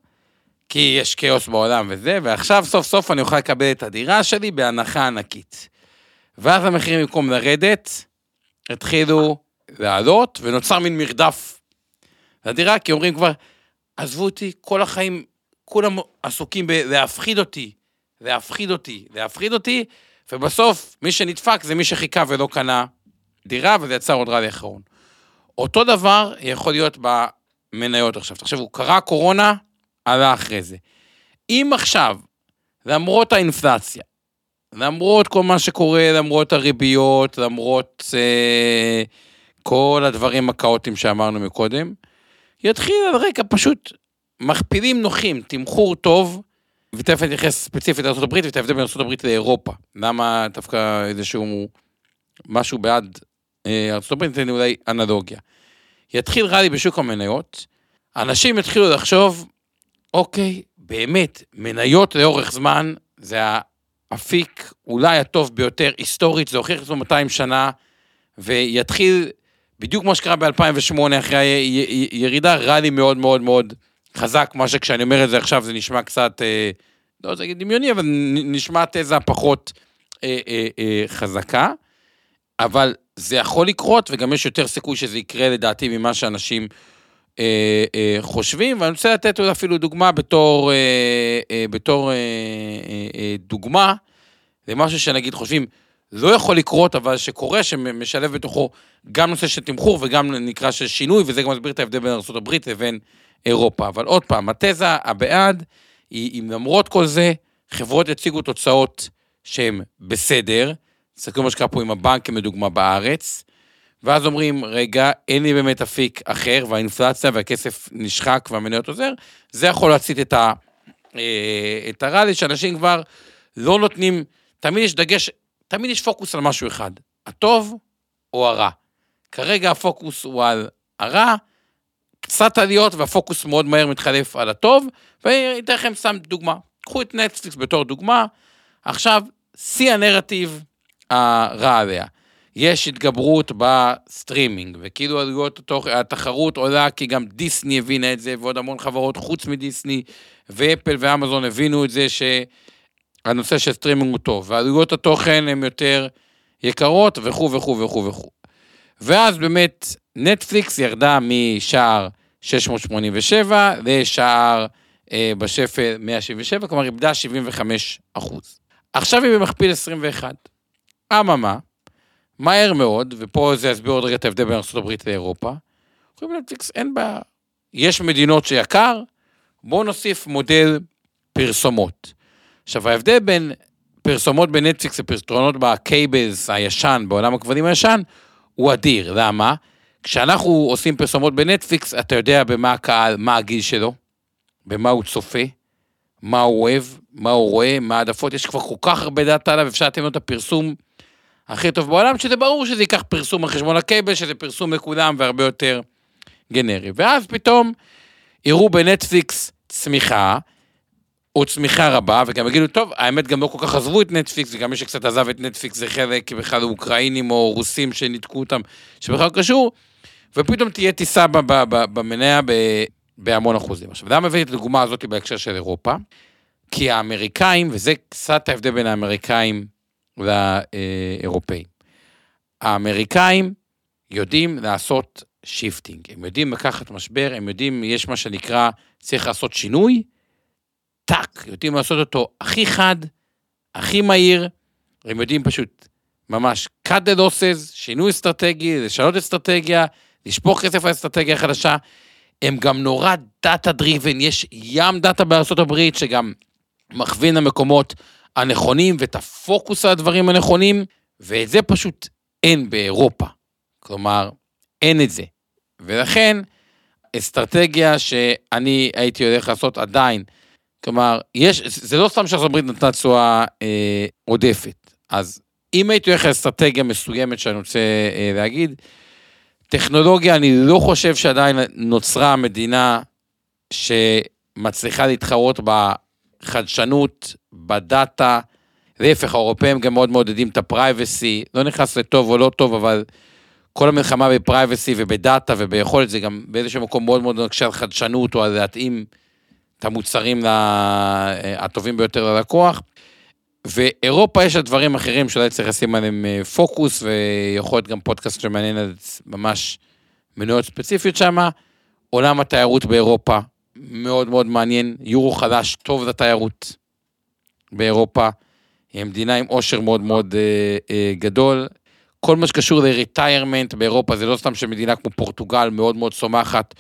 כי יש כאוס בעולם וזה, ועכשיו סוף סוף אני אוכל לקבל את הדירה שלי בהנחה ענקית. ואז המחירים במקום לרדת, התחילו לעלות, ונוצר מין מרדף לדירה, כי אומרים כבר, עזבו אותי, כל החיים, כולם עסוקים בלהפחיד אותי, להפחיד אותי, להפחיד אותי, ובסוף מי שנדפק זה מי שחיכה ולא קנה דירה, וזה יצר עוד רע לאחרון. אותו דבר יכול להיות במניות עכשיו. תחשבו, קרה קורונה, עלה אחרי זה. אם עכשיו, למרות האינפלציה, למרות כל מה שקורה, למרות הריביות, למרות אה, כל הדברים הכאוטיים שאמרנו מקודם, יתחיל על רקע פשוט מכפילים נוחים, תמחור טוב, ותכף אני אתייחס ספציפית לארה"ב ואת ההבדל בין ארה"ב לאירופה. למה דווקא איזשהו משהו בעד אה, ארה"ב, ניתן לי אולי אנלוגיה. יתחיל רלי בשוק המניות, אנשים יתחילו לחשוב, אוקיי, באמת, מניות לאורך זמן, זה האפיק אולי הטוב ביותר היסטורית, זה הוכיח עצמו 200 שנה, ויתחיל בדיוק כמו שקרה ב-2008 אחרי הירידה, רלי מאוד מאוד מאוד חזק, מה שכשאני אומר את זה עכשיו זה נשמע קצת, אה, לא רוצה להגיד דמיוני, אבל נשמע תזה פחות אה, אה, אה, חזקה, אבל זה יכול לקרות, וגם יש יותר סיכוי שזה יקרה לדעתי ממה שאנשים אה, אה, חושבים, ואני רוצה לתת אפילו דוגמה בתור, אה, אה, בתור אה, אה, אה, דוגמה למשהו שנגיד חושבים, לא יכול לקרות, אבל שקורה, שמשלב בתוכו גם נושא של תמחור וגם נקרא של שינוי, וזה גם מסביר את ההבדל בין ארה"ב לבין אירופה. אבל עוד פעם, התזה הבעד היא אם למרות כל זה, חברות יציגו תוצאות שהן בסדר, תסתכלו מה שקרה פה עם הבנקים לדוגמה בארץ, ואז אומרים, רגע, אין לי באמת אפיק אחר, והאינפלציה והכסף נשחק והמניות עוזר, זה יכול להצית את, ה, אה, את ה rally, שאנשים כבר לא נותנים, תמיד יש דגש, תמיד יש פוקוס על משהו אחד, הטוב או הרע. כרגע הפוקוס הוא על הרע, קצת עליות והפוקוס מאוד מהר מתחלף על הטוב, ואני אתן לכם סתם דוגמה. קחו את נטפליקס בתור דוגמה, עכשיו, שיא הנרטיב הרע עליה. יש התגברות בסטרימינג, וכאילו עלויות התוך- התחרות עולה כי גם דיסני הבינה את זה, ועוד המון חברות חוץ מדיסני, ואפל ואמזון הבינו את זה שהנושא של סטרימינג הוא טוב, ועלויות התוכן הן יותר יקרות וכו' וכו' וכו'. ואז באמת נטפליקס ירדה משער 687 לשער אה, בשפל 177, כלומר איבדה 75 אחוז. עכשיו היא במכפיל 21. אממה, מהר מאוד, ופה זה יסביר עוד רגע את ההבדל בין ארה"ב לאירופה, אומרים לנטפליקס, אין בעיה. יש מדינות שיקר, בואו נוסיף מודל פרסומות. עכשיו, ההבדל בין פרסומות בנטפליקס לפרסומות ב cables הישן, בעולם הכבלים הישן, הוא אדיר. למה? כשאנחנו עושים פרסומות בנטפליקס, אתה יודע במה הקהל, מה הגיל שלו, במה הוא צופה, מה הוא אוהב, מה הוא רואה, מה העדפות, יש כבר כל כך הרבה data עליו, אפשר לתת לו את הפרסום הכי טוב בעולם, שזה ברור שזה ייקח פרסום על חשבון הקייבל, שזה פרסום לכולם והרבה יותר גנרי. ואז פתאום יראו בנטפליקס צמיחה, או צמיחה רבה, וגם יגידו, טוב, האמת גם לא כל כך עזבו את נטפליקס, וגם מי שקצת עזב את נטפליקס זה חלק בכלל אוקראינים או רוסים שניתקו אותם, שבכלל קשור, ופתאום תהיה טיסה במניה בהמון אחוזים. עכשיו, למה הבאתי את הדוגמה הזאת בהקשר של אירופה? כי האמריקאים, וזה קצת ההבדל בין האמריקאים לאירופאים, האמריקאים יודעים לעשות shifting, הם יודעים לקחת משבר, הם יודעים, יש מה שנקרא, צריך לעשות שינוי, טאק, יודעים לעשות אותו הכי חד, הכי מהיר, הם יודעים פשוט ממש cut the losses, שינוי אסטרטגי, לשנות אסטרטגיה, לשפוך כסף על אסטרטגיה חדשה. הם גם נורא data driven, יש ים דאטה הברית שגם מכווין למקומות הנכונים ואת הפוקוס על הדברים הנכונים, ואת זה פשוט אין באירופה. כלומר, אין את זה. ולכן, אסטרטגיה שאני הייתי הולך לעשות עדיין, כלומר, יש, זה לא סתם שארצות הברית נתנה תשואה אה, עודפת. אז אם הייתי הולך לאסטרטגיה מסוימת שאני רוצה אה, להגיד, טכנולוגיה, אני לא חושב שעדיין נוצרה מדינה שמצליחה להתחרות בחדשנות, בדאטה. להפך, האירופאים גם מאוד מעודדים את ה privacy, לא נכנס לטוב או לא טוב, אבל כל המלחמה ב privacy ובדאטה וביכולת, זה גם באיזשהו מקום מאוד מאוד מקשה על חדשנות או על להתאים את המוצרים הטובים ביותר ללקוח. ואירופה יש לה דברים אחרים שאולי צריך לשים עליהם אה, פוקוס, ויכול להיות גם פודקאסט שמעניין על ממש מניות ספציפיות שם. עולם התיירות באירופה מאוד מאוד מעניין, יורו חלש טוב לתיירות באירופה. היא מדינה עם עושר מאוד מאוד אה, אה, גדול. כל מה שקשור ל retirement באירופה, זה לא סתם שמדינה כמו פורטוגל מאוד מאוד צומחת,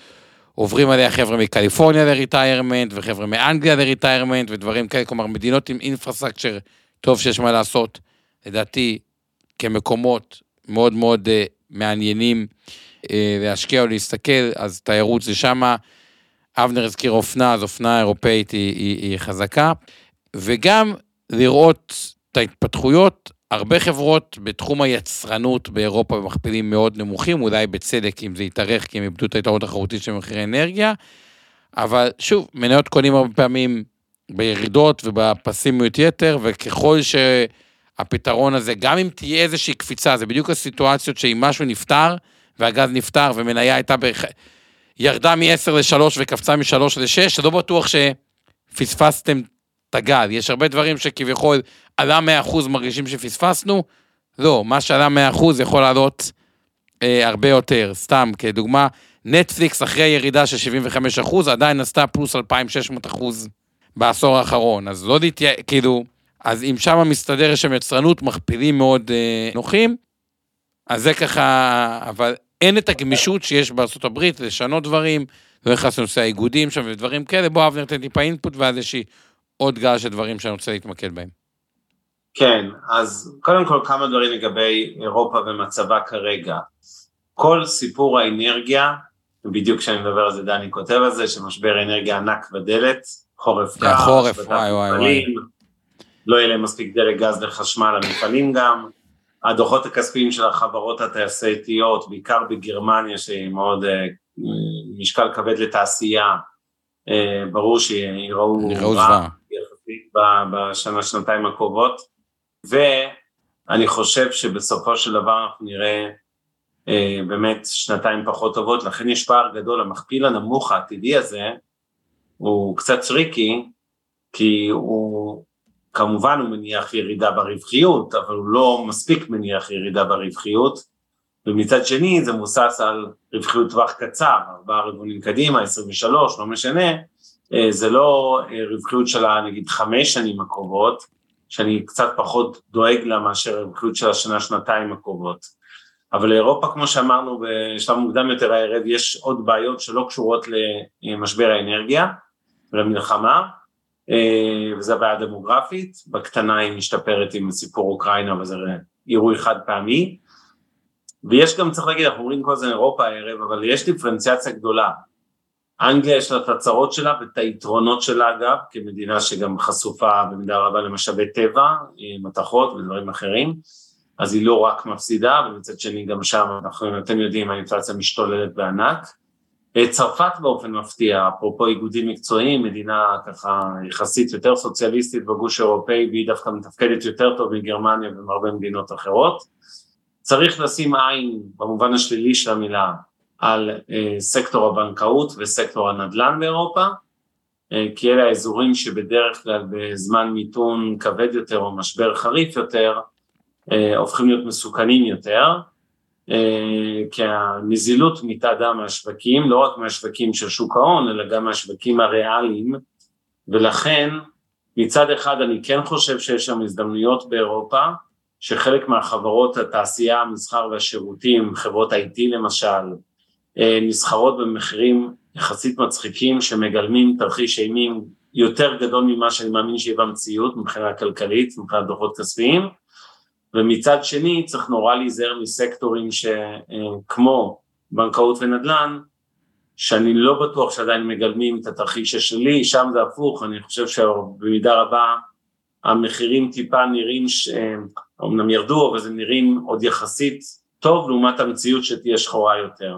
עוברים עליה חבר'ה מקליפורניה ל retirement, וחבר'ה מאנגליה ל retirement, ודברים כאלה, כלומר מדינות עם infrastructure טוב שיש מה לעשות, לדעתי, כמקומות מאוד מאוד uh, מעניינים uh, להשקיע או להסתכל, אז תיירות זה שמה. אבנר הזכיר אופנה, אז אופנה אירופאית היא, היא, היא חזקה, וגם לראות את ההתפתחויות, הרבה חברות בתחום היצרנות באירופה במכפילים מאוד נמוכים, אולי בצדק אם זה יתארך, כי הם איבדו את היתרון התחרותית של מחירי אנרגיה, אבל שוב, מניות קונים הרבה פעמים בירידות ובפסימיות יתר, וככל שהפתרון הזה, גם אם תהיה איזושהי קפיצה, זה בדיוק הסיטואציות שאם משהו נפתר, והגז נפתר, ומניה הייתה ב... ירדה מ-10 ל-3 וקפצה מ-3 ל-6, לא בטוח שפספסתם את הגל. יש הרבה דברים שכביכול עלה 100% מרגישים שפספסנו, לא, מה שעלה 100% יכול לעלות אה, הרבה יותר. סתם, כדוגמה, נטפליקס אחרי ירידה של 75% עדיין עשתה פלוס 2,600% בעשור האחרון, אז לא להתייע... כאילו, אז אם שם מסתדר יש שם יצרנות, מכפילים מאוד אה, נוחים, אז זה ככה, אבל אין את הגמישות שיש בארצות הברית לשנות דברים, לא נכנס לנושא האיגודים שם ודברים כאלה, בוא אבנר תן טיפה אינפוט ואז יש לי עוד גל של דברים שאני רוצה להתמקד בהם. כן, אז קודם כל כמה דברים לגבי אירופה ומצבה כרגע. כל סיפור האנרגיה, בדיוק כשאני מדבר על זה דני כותב על זה, שמשבר אנרגיה ענק בדלת, חורף זה החורף, השבתת וואי, וואי, מפעלים, לא יהיה להם מספיק דלק גז לחשמל למפעלים גם. הדוחות הכספיים של החברות התעשייתיות, בעיקר בגרמניה שהיא מאוד uh, משקל כבד לתעשייה, uh, ברור שיראו זוועה. יחסית בשנה שנתיים הקרובות, אני חושב שבסופו של דבר אנחנו נראה אה, באמת שנתיים פחות טובות, לכן יש פער גדול, המכפיל הנמוך העתידי הזה הוא קצת טריקי, כי הוא כמובן הוא מניח ירידה ברווחיות, אבל הוא לא מספיק מניח ירידה ברווחיות, ומצד שני זה מבוסס על רווחיות טווח קצר, ארבעה רבעונים קדימה, 23, לא משנה, אה, זה לא אה, רווחיות של נגיד חמש שנים הקרובות, שאני קצת פחות דואג לה מאשר רווחיות של השנה, שנתיים הקרובות. אבל לאירופה, כמו שאמרנו בשלב מוקדם יותר הערב, יש עוד בעיות שלא קשורות למשבר האנרגיה ולמלחמה, אה, וזו הבעיה הדמוגרפית, בקטנה היא משתפרת עם סיפור אוקראינה וזה אירועי חד פעמי, ויש גם, צריך להגיד, אנחנו אומרים כל הזמן אירופה הערב, אבל יש דיפרנציאציה גדולה. אנגליה יש לה את הצרות שלה ואת היתרונות שלה אגב, כמדינה שגם חשופה במידה רבה למשאבי טבע, מתכות ודברים אחרים, אז היא לא רק מפסידה, ומצד שני גם שם, אנחנו, אתם יודעים, האינפלציה משתוללת בענק. אה, צרפת באופן מפתיע, אפרופו איגודים מקצועיים, מדינה ככה יחסית יותר סוציאליסטית בגוש האירופאי, והיא דווקא מתפקדת יותר טוב מגרמניה ומהרבה מדינות אחרות. צריך לשים עין, במובן השלילי של המילה, על אה, סקטור הבנקאות וסקטור הנדל"ן באירופה, אה, כי אלה האזורים שבדרך כלל בזמן מיתון כבד יותר או משבר חריף יותר, אה, הופכים להיות מסוכנים יותר, כי הנזילות מתאדה מהשווקים, לא רק מהשווקים של שוק ההון, אלא גם מהשווקים הריאליים, ולכן מצד אחד אני כן חושב שיש שם הזדמנויות באירופה, שחלק מהחברות התעשייה, המסחר והשירותים, חברות IT למשל, נסחרות במחירים יחסית מצחיקים שמגלמים תרחיש אימים יותר גדול ממה שאני מאמין שיהיה במציאות מבחינה כלכלית, מבחינת דוחות כספיים, ומצד שני צריך נורא להיזהר מסקטורים שכמו בנקאות ונדל"ן, שאני לא בטוח שעדיין מגלמים את התרחיש השלי, שם זה הפוך, אני חושב שבמידה רבה המחירים טיפה נראים, אומנם ירדו, אבל זה נראים עוד יחסית טוב לעומת המציאות שתהיה שחורה יותר.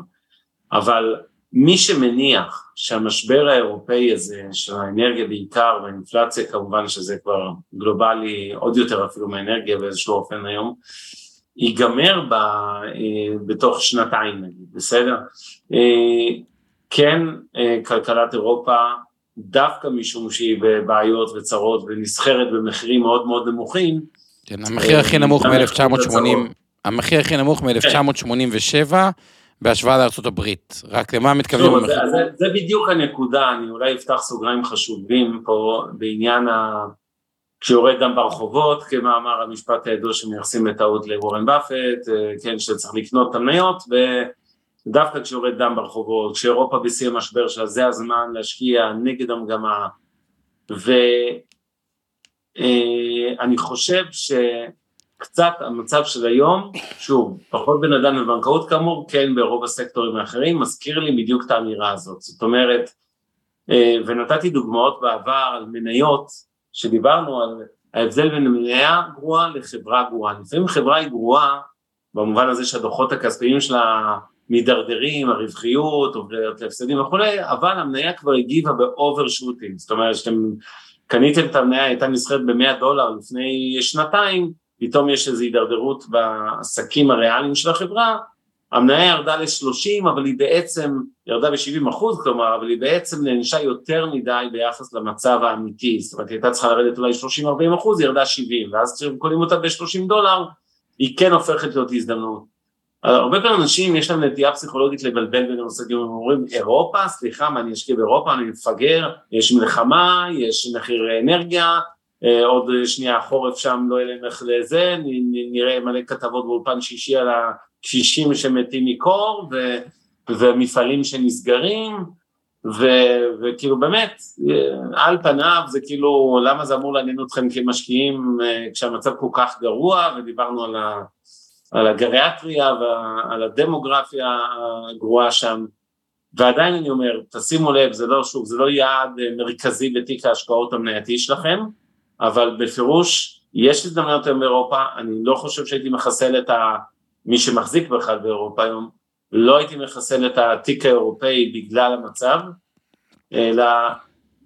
אבל מי שמניח שהמשבר האירופאי הזה של האנרגיה בעיקר והאינפלציה כמובן שזה כבר גלובלי עוד יותר אפילו מהאנרגיה באיזשהו אופן היום, ייגמר ב, אה, בתוך שנתיים נגיד, בסדר? אה, כן, אה, כלכלת אירופה דווקא משום שהיא בבעיות וצרות ונסחרת במחירים מאוד מאוד נמוכים. כן, המחיר הכי נמוך מ-1980, המחיר הכי נמוך מ-1987 בהשוואה הברית, רק למה מתכוונים? זה, זה, זה בדיוק הנקודה, אני אולי אפתח סוגריים חשובים פה בעניין ה... כשיורד דם ברחובות, כמאמר המשפט הידוע שמייחסים לטעות לוורן באפט, אה, כן, שצריך לקנות את המניות, ודווקא כשיורד דם ברחובות, כשאירופה בשיא המשבר שלה, זה הזמן להשקיע נגד המגמה, ואני אה, חושב ש... קצת המצב של היום, שוב, פחות בן אדם בבנקאות כאמור, כן ברוב הסקטורים האחרים, מזכיר לי בדיוק את האמירה הזאת. זאת אומרת, אה, ונתתי דוגמאות בעבר על מניות, שדיברנו על ההבדל בין מניה גרועה לחברה גרועה. לפעמים חברה היא גרועה, במובן הזה שהדוחות הכספיים שלה מידרדרים, הרווחיות, עוברת להפסדים וכולי, אבל המניה כבר הגיבה באובר שוטינג, זאת אומרת שאתם קניתם את המניה, הייתה נסחרת ב-100 דולר לפני שנתיים, פתאום יש איזו הידרדרות בעסקים הריאליים של החברה, המניה ירדה ל-30 אבל היא בעצם ירדה ב-70 אחוז כלומר אבל היא בעצם נענשה יותר מדי ביחס למצב האמיתי זאת אומרת היא הייתה צריכה לרדת אולי 30-40 אחוז היא ירדה 70 ואז כשהם קונים אותה ב-30 דולר היא כן הופכת להיות הזדמנות. הרבה פעמים אנשים יש להם נטייה פסיכולוגית לבלבל בין המושגים, הם אומרים אירופה, סליחה מה אני אשקיע באירופה, אני מפגר, יש מלחמה, יש מחיר אנרגיה, עוד שנייה החורף שם לא יהיה להם איך לזה, נראה מלא כתבות באולפן שישי על הקשישים שמתים מקור ו, ומפעלים שנסגרים ו- וכאילו באמת אה, על פניו זה כאילו למה זה אמור לעניין אתכם כמשקיעים אה, כשהמצב כל כך גרוע ודיברנו על, ה- על הגריאטריה ועל הדמוגרפיה הגרועה שם. ועדיין אני אומר תשימו לב זה לא שוב זה לא יעד מרכזי בתיק ההשקעות המנייתי שלכם אבל בפירוש יש הזדמנויות היום באירופה, אני לא חושב שהייתי מחסל את ה... מי שמחזיק בכלל באירופה היום, לא הייתי מחסל את התיק האירופאי בגלל המצב, אלא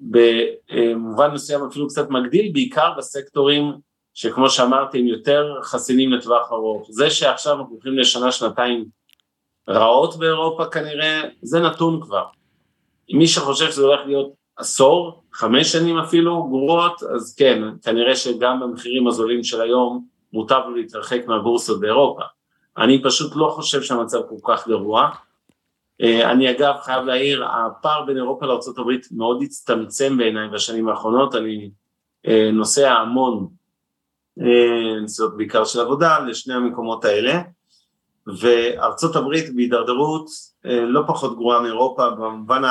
במובן מסוים אפילו קצת מגדיל, בעיקר בסקטורים שכמו שאמרתי, הם יותר חסינים לטווח ארוך. זה שעכשיו אנחנו הולכים לשנה, שנתיים רעות באירופה כנראה, זה נתון כבר. מי שחושב שזה הולך להיות עשור, חמש שנים אפילו, גרועות, אז כן, כנראה שגם במחירים הזולים של היום מוטב להתרחק מהבורסות באירופה. אני פשוט לא חושב שהמצב כל כך גרוע. אה, אני אגב חייב להעיר, הפער בין אירופה לארה"ב מאוד הצטמצם בעיניי בשנים האחרונות, אני אה, נוסע המון, אה, נסיעות בעיקר של עבודה, לשני המקומות האלה, הברית בהידרדרות לא פחות גרועה מאירופה במובן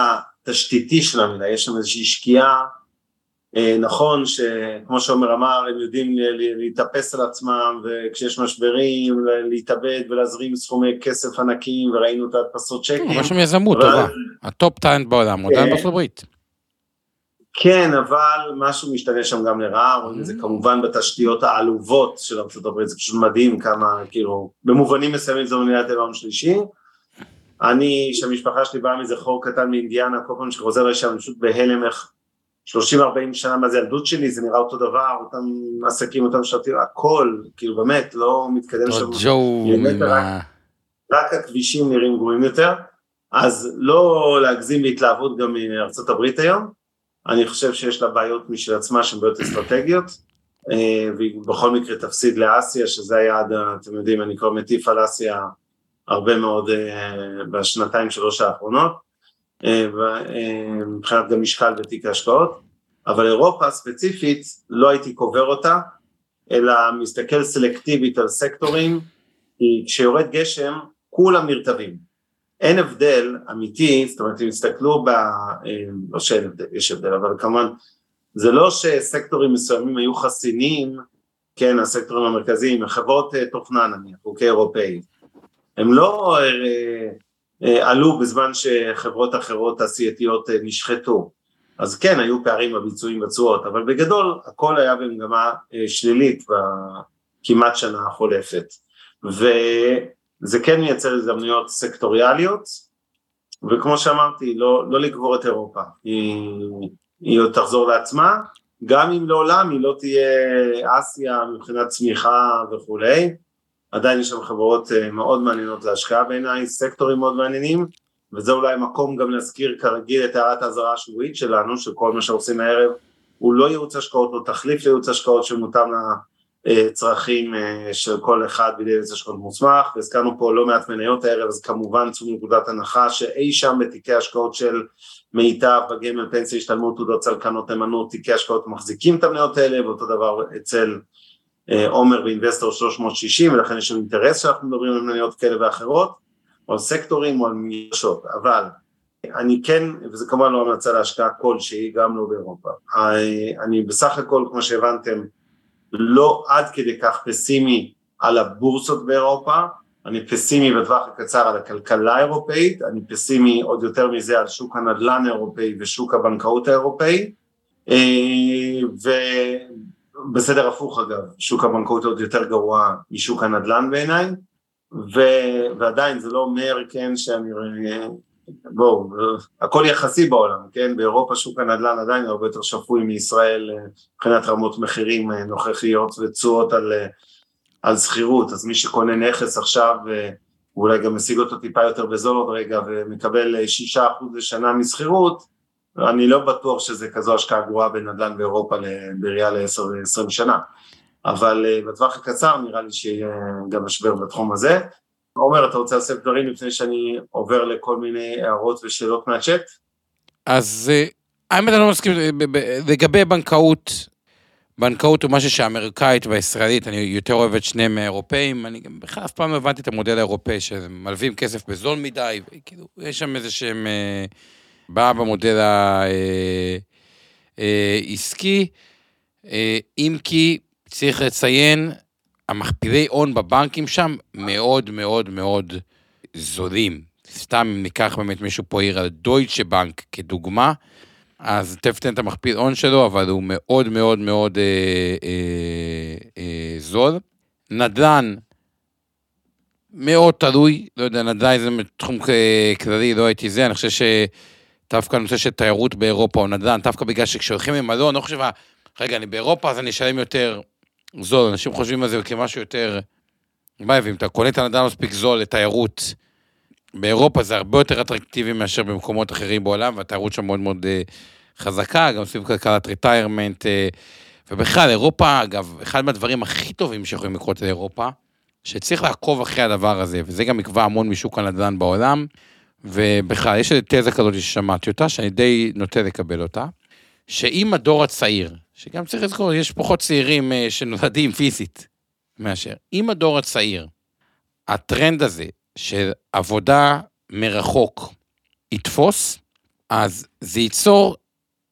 התשתיתי של המילה, יש שם איזושהי שקיעה אה, נכון שכמו שעומר אמר הם יודעים להתאפס על עצמם וכשיש משברים להתאבד ולהזרים סכומי כסף ענקיים וראינו את ההדפסות צ'קים. יש שם יזמות טובה, ה top talent בעולם, עדיין בארצות הברית. כן, אבל משהו משתנה שם גם לרעה, רואים את זה אממ. כמובן בתשתיות העלובות של ארה"ב, זה פשוט מדהים כמה, כאילו, במובנים מסוימים זו מדינת העולם שלישי. אני, שהמשפחה שלי באה מאיזה חור קטן מאינדיאנה, כל פעם שחוזר לשם, אני פשוט בהלם איך 30-40 שנה מה זה ילדות שלי, זה נראה אותו דבר, אותם עסקים, אותם שרתים, הכל, כאילו באמת, לא מתקדם שם. ג'ו... רק, רק הכבישים נראים גרועים יותר, אז לא להגזים בהתלהבות גם מארצות הברית היום, אני חושב שיש לה בעיות משל עצמה שהן בעיות אסטרטגיות, אה, והיא בכל מקרה תפסיד לאסיה, שזה היעד, אתם יודעים, אני כבר מטיף על אסיה הרבה מאוד אה, בשנתיים שלוש האחרונות. אה, אה, מבחינת גם משקל בתיק ההשקעות, אבל אירופה ספציפית לא הייתי קובר אותה, אלא מסתכל סלקטיבית על סקטורים, כי כשיורד גשם כולם נרטבים. אין הבדל אמיתי, זאת אומרת אם תסתכלו ב... לא שאין הבדל, יש הבדל, אבל כמובן זה לא שסקטורים מסוימים היו חסינים, כן, הסקטורים המרכזיים, חברות תוכנה נניח, חוקי אירופאי, הם לא אה, עלו בזמן שחברות אחרות תעשייתיות אה, נשחטו. אז כן, היו פערים בביצועים בתשואות, אבל בגדול הכל היה במגמה אה, שלילית בכמעט שנה החולפת. וזה כן מייצר הזדמנויות סקטוריאליות, וכמו שאמרתי, לא, לא לגבור את אירופה, היא, היא עוד תחזור לעצמה, גם אם לעולם היא לא תהיה אסיה מבחינת צמיחה וכולי, עדיין יש שם חברות אה, מאוד מעניינות להשקעה בעיניי, סקטורים מאוד מעניינים, וזה אולי מקום גם להזכיר כרגיל את הערת האזהרה השבועית שלנו, שכל מה שעושים הערב. הוא לא ייעוץ השקעות, הוא תחליף לייעוץ השקעות שמותאם לצרכים אה, של כל אחד בידי ייעוץ השקעות מוסמך, והזכרנו פה לא מעט מניות הערב, אז כמובן צאו מנקודת הנחה שאי שם בתיקי השקעות של מיטב, בגמל, פנסיה, השתלמות, תעודות צלקנות, נאמנות, תיקי השקעות מחזיקים את המניות האלה, ואותו דבר אצל עומר ואינבסטור 360 ולכן יש לנו אינטרס שאנחנו מדברים על מניות כאלה ואחרות או על סקטורים או על מגרשות. אבל אני כן וזה כמובן לא המלצה להשקעה כלשהי גם לא באירופה. אני בסך הכל כמו שהבנתם לא עד כדי כך פסימי על הבורסות באירופה. אני פסימי בטווח הקצר על הכלכלה האירופאית, אני פסימי עוד יותר מזה על שוק הנדל"ן האירופאי ושוק הבנקאות האירופאי, אה, בסדר הפוך אגב, שוק הבנקאות עוד יותר גרוע משוק הנדל"ן בעיניי. ועדיין זה לא אומר, כן, שאני... בואו, הכל יחסי בעולם, כן, באירופה שוק הנדל"ן עדיין הרבה יותר שפוי מישראל אה, מבחינת רמות מחירים אה, נוכחיות ותשואות על, אה, על שכירות, אז מי שקונה נכס עכשיו, ואולי גם משיג אותו טיפה יותר בזול עוד רגע ומקבל שישה אחוז לשנה משכירות, אני לא בטוח שזה כזו השקעה גרועה בנדל"ן באירופה בראייה ל-10-20 שנה, אבל אה, בטווח הקצר נראה לי שיהיה גם משבר בתחום הזה. עומר, אתה רוצה לעשות דברים לפני שאני עובר לכל מיני הערות ושאלות מהצ'אט? אז אה, האמת אני לא מסכים, אה, לגבי בנקאות, בנקאות הוא משהו שהאמריקאית והישראלית, אני יותר אוהב את שניהם האירופאים, אני גם בכלל אף פעם לא הבנתי את המודל האירופאי, שמלווים כסף בזול מדי, וכאילו, יש שם איזה שהם... באה במודל העסקי, אה, אה, אם כי צריך לציין, המכפילי הון בבנקים שם מאוד מאוד מאוד זולים. סתם אם ניקח באמת מישהו פה העיר על דויטשה בנק כדוגמה, אז תכף תן את המכפיל הון שלו, אבל הוא מאוד מאוד מאוד אה, אה, אה, זול. נדל"ן, מאוד תלוי, לא יודע, נדל"ן זה תחום כללי, לא הייתי זה, אני חושב ש... דווקא הנושא של תיירות באירופה או נדל"ן, דווקא בגלל שכשהולכים עם מלון, לא חושב, רגע, אני באירופה אז אני אשלם יותר זול, אנשים חושבים על זה כמשהו יותר... מה אם אתה קונה את הנדל"ן מספיק זול לתיירות, באירופה זה הרבה יותר אטרקטיבי מאשר במקומות אחרים בעולם, והתיירות שם מאוד מאוד אה, חזקה, גם סביב כלכלת retirement, אה, ובכלל, אירופה, אגב, אחד מהדברים הכי טובים שיכולים לקרות לאירופה, שצריך לעקוב אחרי הדבר הזה, וזה גם יקבע המון משוק הנדל"ן בעולם, ובכלל, יש איזו תזה כזאת ששמעתי אותה, שאני די נוטה לקבל אותה, שאם הדור הצעיר, שגם צריך לזכור, יש פחות צעירים אה, שנולדים פיזית מאשר, אם הדור הצעיר, הטרנד הזה של עבודה מרחוק יתפוס, אז זה ייצור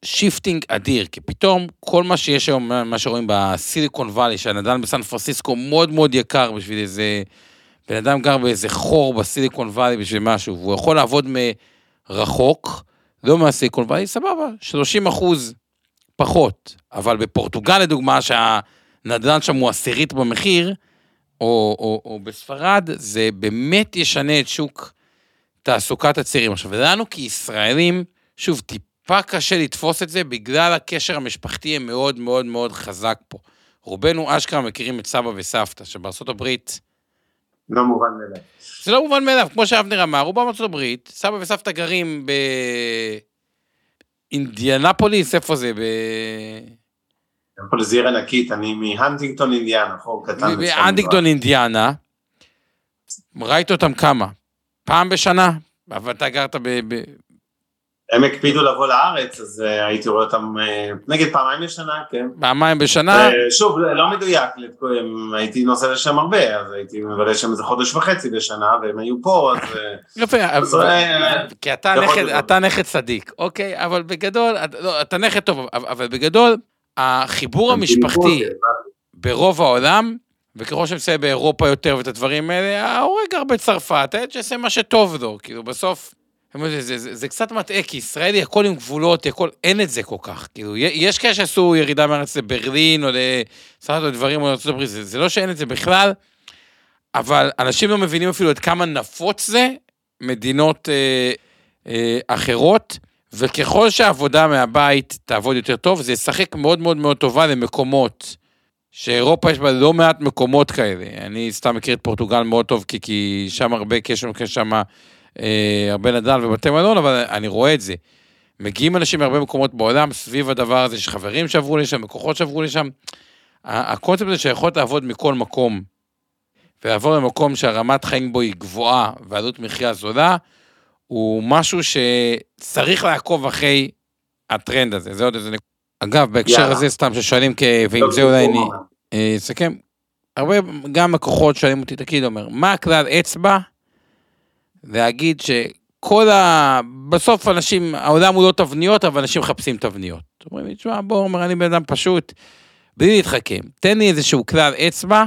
shifting אדיר, כי פתאום כל מה שיש היום, מה שרואים בסיליקון וואלי, שהנדל"ן בסן פרנסיסקו מאוד מאוד יקר בשביל איזה... בן אדם גר באיזה חור בסיליקון וואלי בשביל משהו, והוא יכול לעבוד מרחוק, לא מהסיליקון וואלי, סבבה, 30 אחוז פחות. אבל בפורטוגל, לדוגמה, שהנדל"ן שם הוא עשירית במחיר, או, או, או בספרד, זה באמת ישנה את שוק תעסוקת הצעירים. עכשיו, לנו כישראלים, שוב, טיפה קשה לתפוס את זה, בגלל הקשר המשפחתי המאוד מאוד מאוד חזק פה. רובנו אשכרה מכירים את סבא וסבתא, שבארצות הברית... לא מובן מאליו. זה לא מובן מאליו, כמו שאבנר אמר, רובם בארצות הברית, סבא וסבתא גרים באינדיאנפוליס, איפה זה? ב... פה זו עיר ענקית, אני מהנטינגטון אינדיאנה, חור קטן. מהנטינגטון אינדיאנה, ראית אותם כמה? פעם בשנה? אבל אתה גרת ב... ב... הם הקפידו לבוא לארץ, אז uh, הייתי רואה אותם uh, נגיד פעמיים בשנה, כן. פעמיים בשנה? Uh, שוב, לא מדויק, הייתי נוסע לשם הרבה, אז הייתי מבלה שם איזה חודש וחצי בשנה, והם היו פה, אז... יפה, כי אתה נכד, צדיק, אוקיי? אבל בגדול, לא, אתה נכד טוב, אבל בגדול, החיבור המשפחתי ברוב העולם, וככל שמסיים באירופה יותר ואת הדברים האלה, ההורה גר בצרפת, הילד שיעשה מה שטוב לו, כאילו בסוף, זה, זה, זה, קצת מטעה, כי ישראלי הכל עם גבולות, הכל, אין את זה כל כך, כאילו, יש כאלה שעשו ירידה מארץ לברלין, או לסרט או דברים, או לארה"ב, זה, זה לא שאין את זה בכלל, אבל אנשים לא מבינים אפילו עד כמה נפוץ זה, מדינות אה, אה, אחרות, וככל שהעבודה מהבית תעבוד יותר טוב, זה ישחק מאוד מאוד מאוד טובה למקומות, שאירופה יש בה לא מעט מקומות כאלה. אני סתם מכיר את פורטוגל מאוד טוב, כי, כי שם הרבה קשר, יש שם הרבה נדל ובתי מלון, אבל אני רואה את זה. מגיעים אנשים מהרבה מקומות בעולם סביב הדבר הזה, יש חברים שעברו לשם, לקוחות שעברו לשם. הקונספט הזה שיכולת לעבוד מכל מקום, ולעבור למקום שהרמת חיים בו היא גבוהה ועלות מחיה זולה, הוא משהו שצריך לעקוב אחרי הטרנד הזה, זה עוד איזה נקודה. אגב, בהקשר יאללה. הזה סתם ששואלים, ועם זה אולי אני אה, אסכם, הרבה, גם לקוחות שואלים אותי, תגיד, אומר, מה הכלל אצבע להגיד שכל ה... בסוף אנשים, העולם הוא לא תבניות, אבל אנשים מחפשים תבניות. אומרים לי, תשמע, בוא, אומר, אני בן אדם פשוט, בלי להתחכם, תן לי איזשהו כלל אצבע,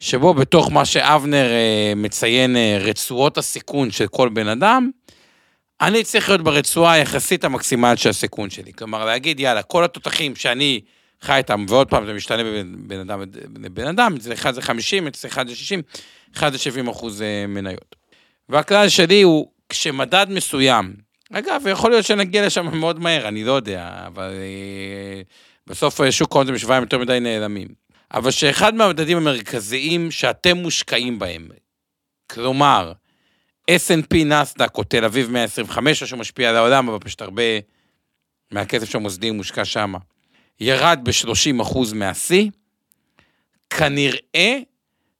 שבו בתוך מה שאבנר אה, מציין אה, רצועות הסיכון של כל בן אדם, אני צריך להיות ברצועה היחסית המקסימלית של הסיכון שלי. כלומר, להגיד, יאללה, כל התותחים שאני חי איתם, ועוד פעם, זה משתנה בין אדם לבן אדם, אצל אחד זה 50, אצל אחד זה 60, אחד זה 70 אחוז אה, מניות. והכלל שלי הוא, כשמדד מסוים, אגב, יכול להיות שנגיע לשם מאוד מהר, אני לא יודע, אבל בסוף שוק ההון זה משוואה יותר מדי נעלמים. אבל שאחד מהמדדים המרכזיים שאתם מושקעים בהם, כלומר, S&P נסדק או תל אביב 125, או שמשפיע על העולם, אבל פשוט הרבה מהכסף שהמוסדים מושקע שם, ירד ב-30% מהשיא, כנראה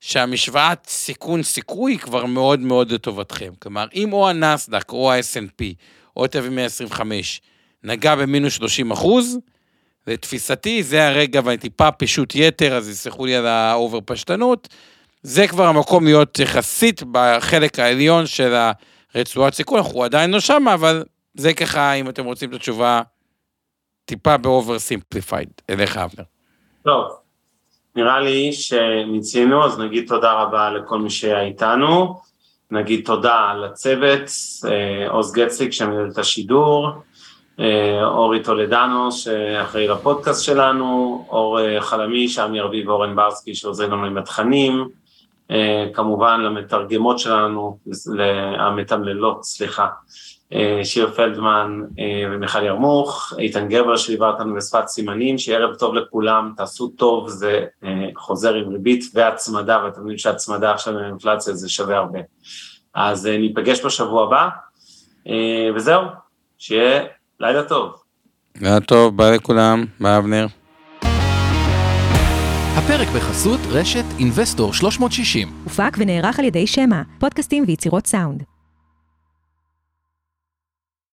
שהמשוואת סיכון-סיכוי כבר מאוד מאוד לטובתכם. כלומר, אם או הנסדק או ה-S&P או תל אביב 125 נגע במינוס 30 אחוז, לתפיסתי, זה הרגע ואני טיפה פישוט יתר, אז יסלחו לי על ה over פשטנות. זה כבר המקום להיות יחסית בחלק העליון של הרצועת סיכון, אנחנו עדיין לא שם, אבל זה ככה, אם אתם רוצים את התשובה, טיפה ב over simplified, אליך אבנר. טוב, נראה לי שמיצינו, אז נגיד תודה רבה לכל מי שהיה איתנו. נגיד תודה לצוות, אה, עוז גצליק שמנהל את השידור, אה, אורי טולדנו שאחראי לפודקאסט שלנו, אור אה, חלמי, שעמי ארביב ואורן ברסקי שעוזר לנו עם התכנים, כמובן למתרגמות שלנו, המתמללות, סליחה, שיר פלדמן אה, ומיכל ירמוך, איתן גרבר שליווה אותנו בשפת סימנים, שיהיה ערב טוב לכולם, תעשו טוב, זה אה, חוזר עם ריבית והצמדה, ואתם יודעים שהצמדה עכשיו עם האינפלציה זה שווה הרבה. אז ניפגש בשבוע הבא, וזהו, שיהיה לילה טוב. לילה טוב, ביי לכולם, ביי אבנר. הפרק בחסות רשת אינבסטור 360. הופק ונערך על ידי שמע, פודקאסטים ויצירות סאונד.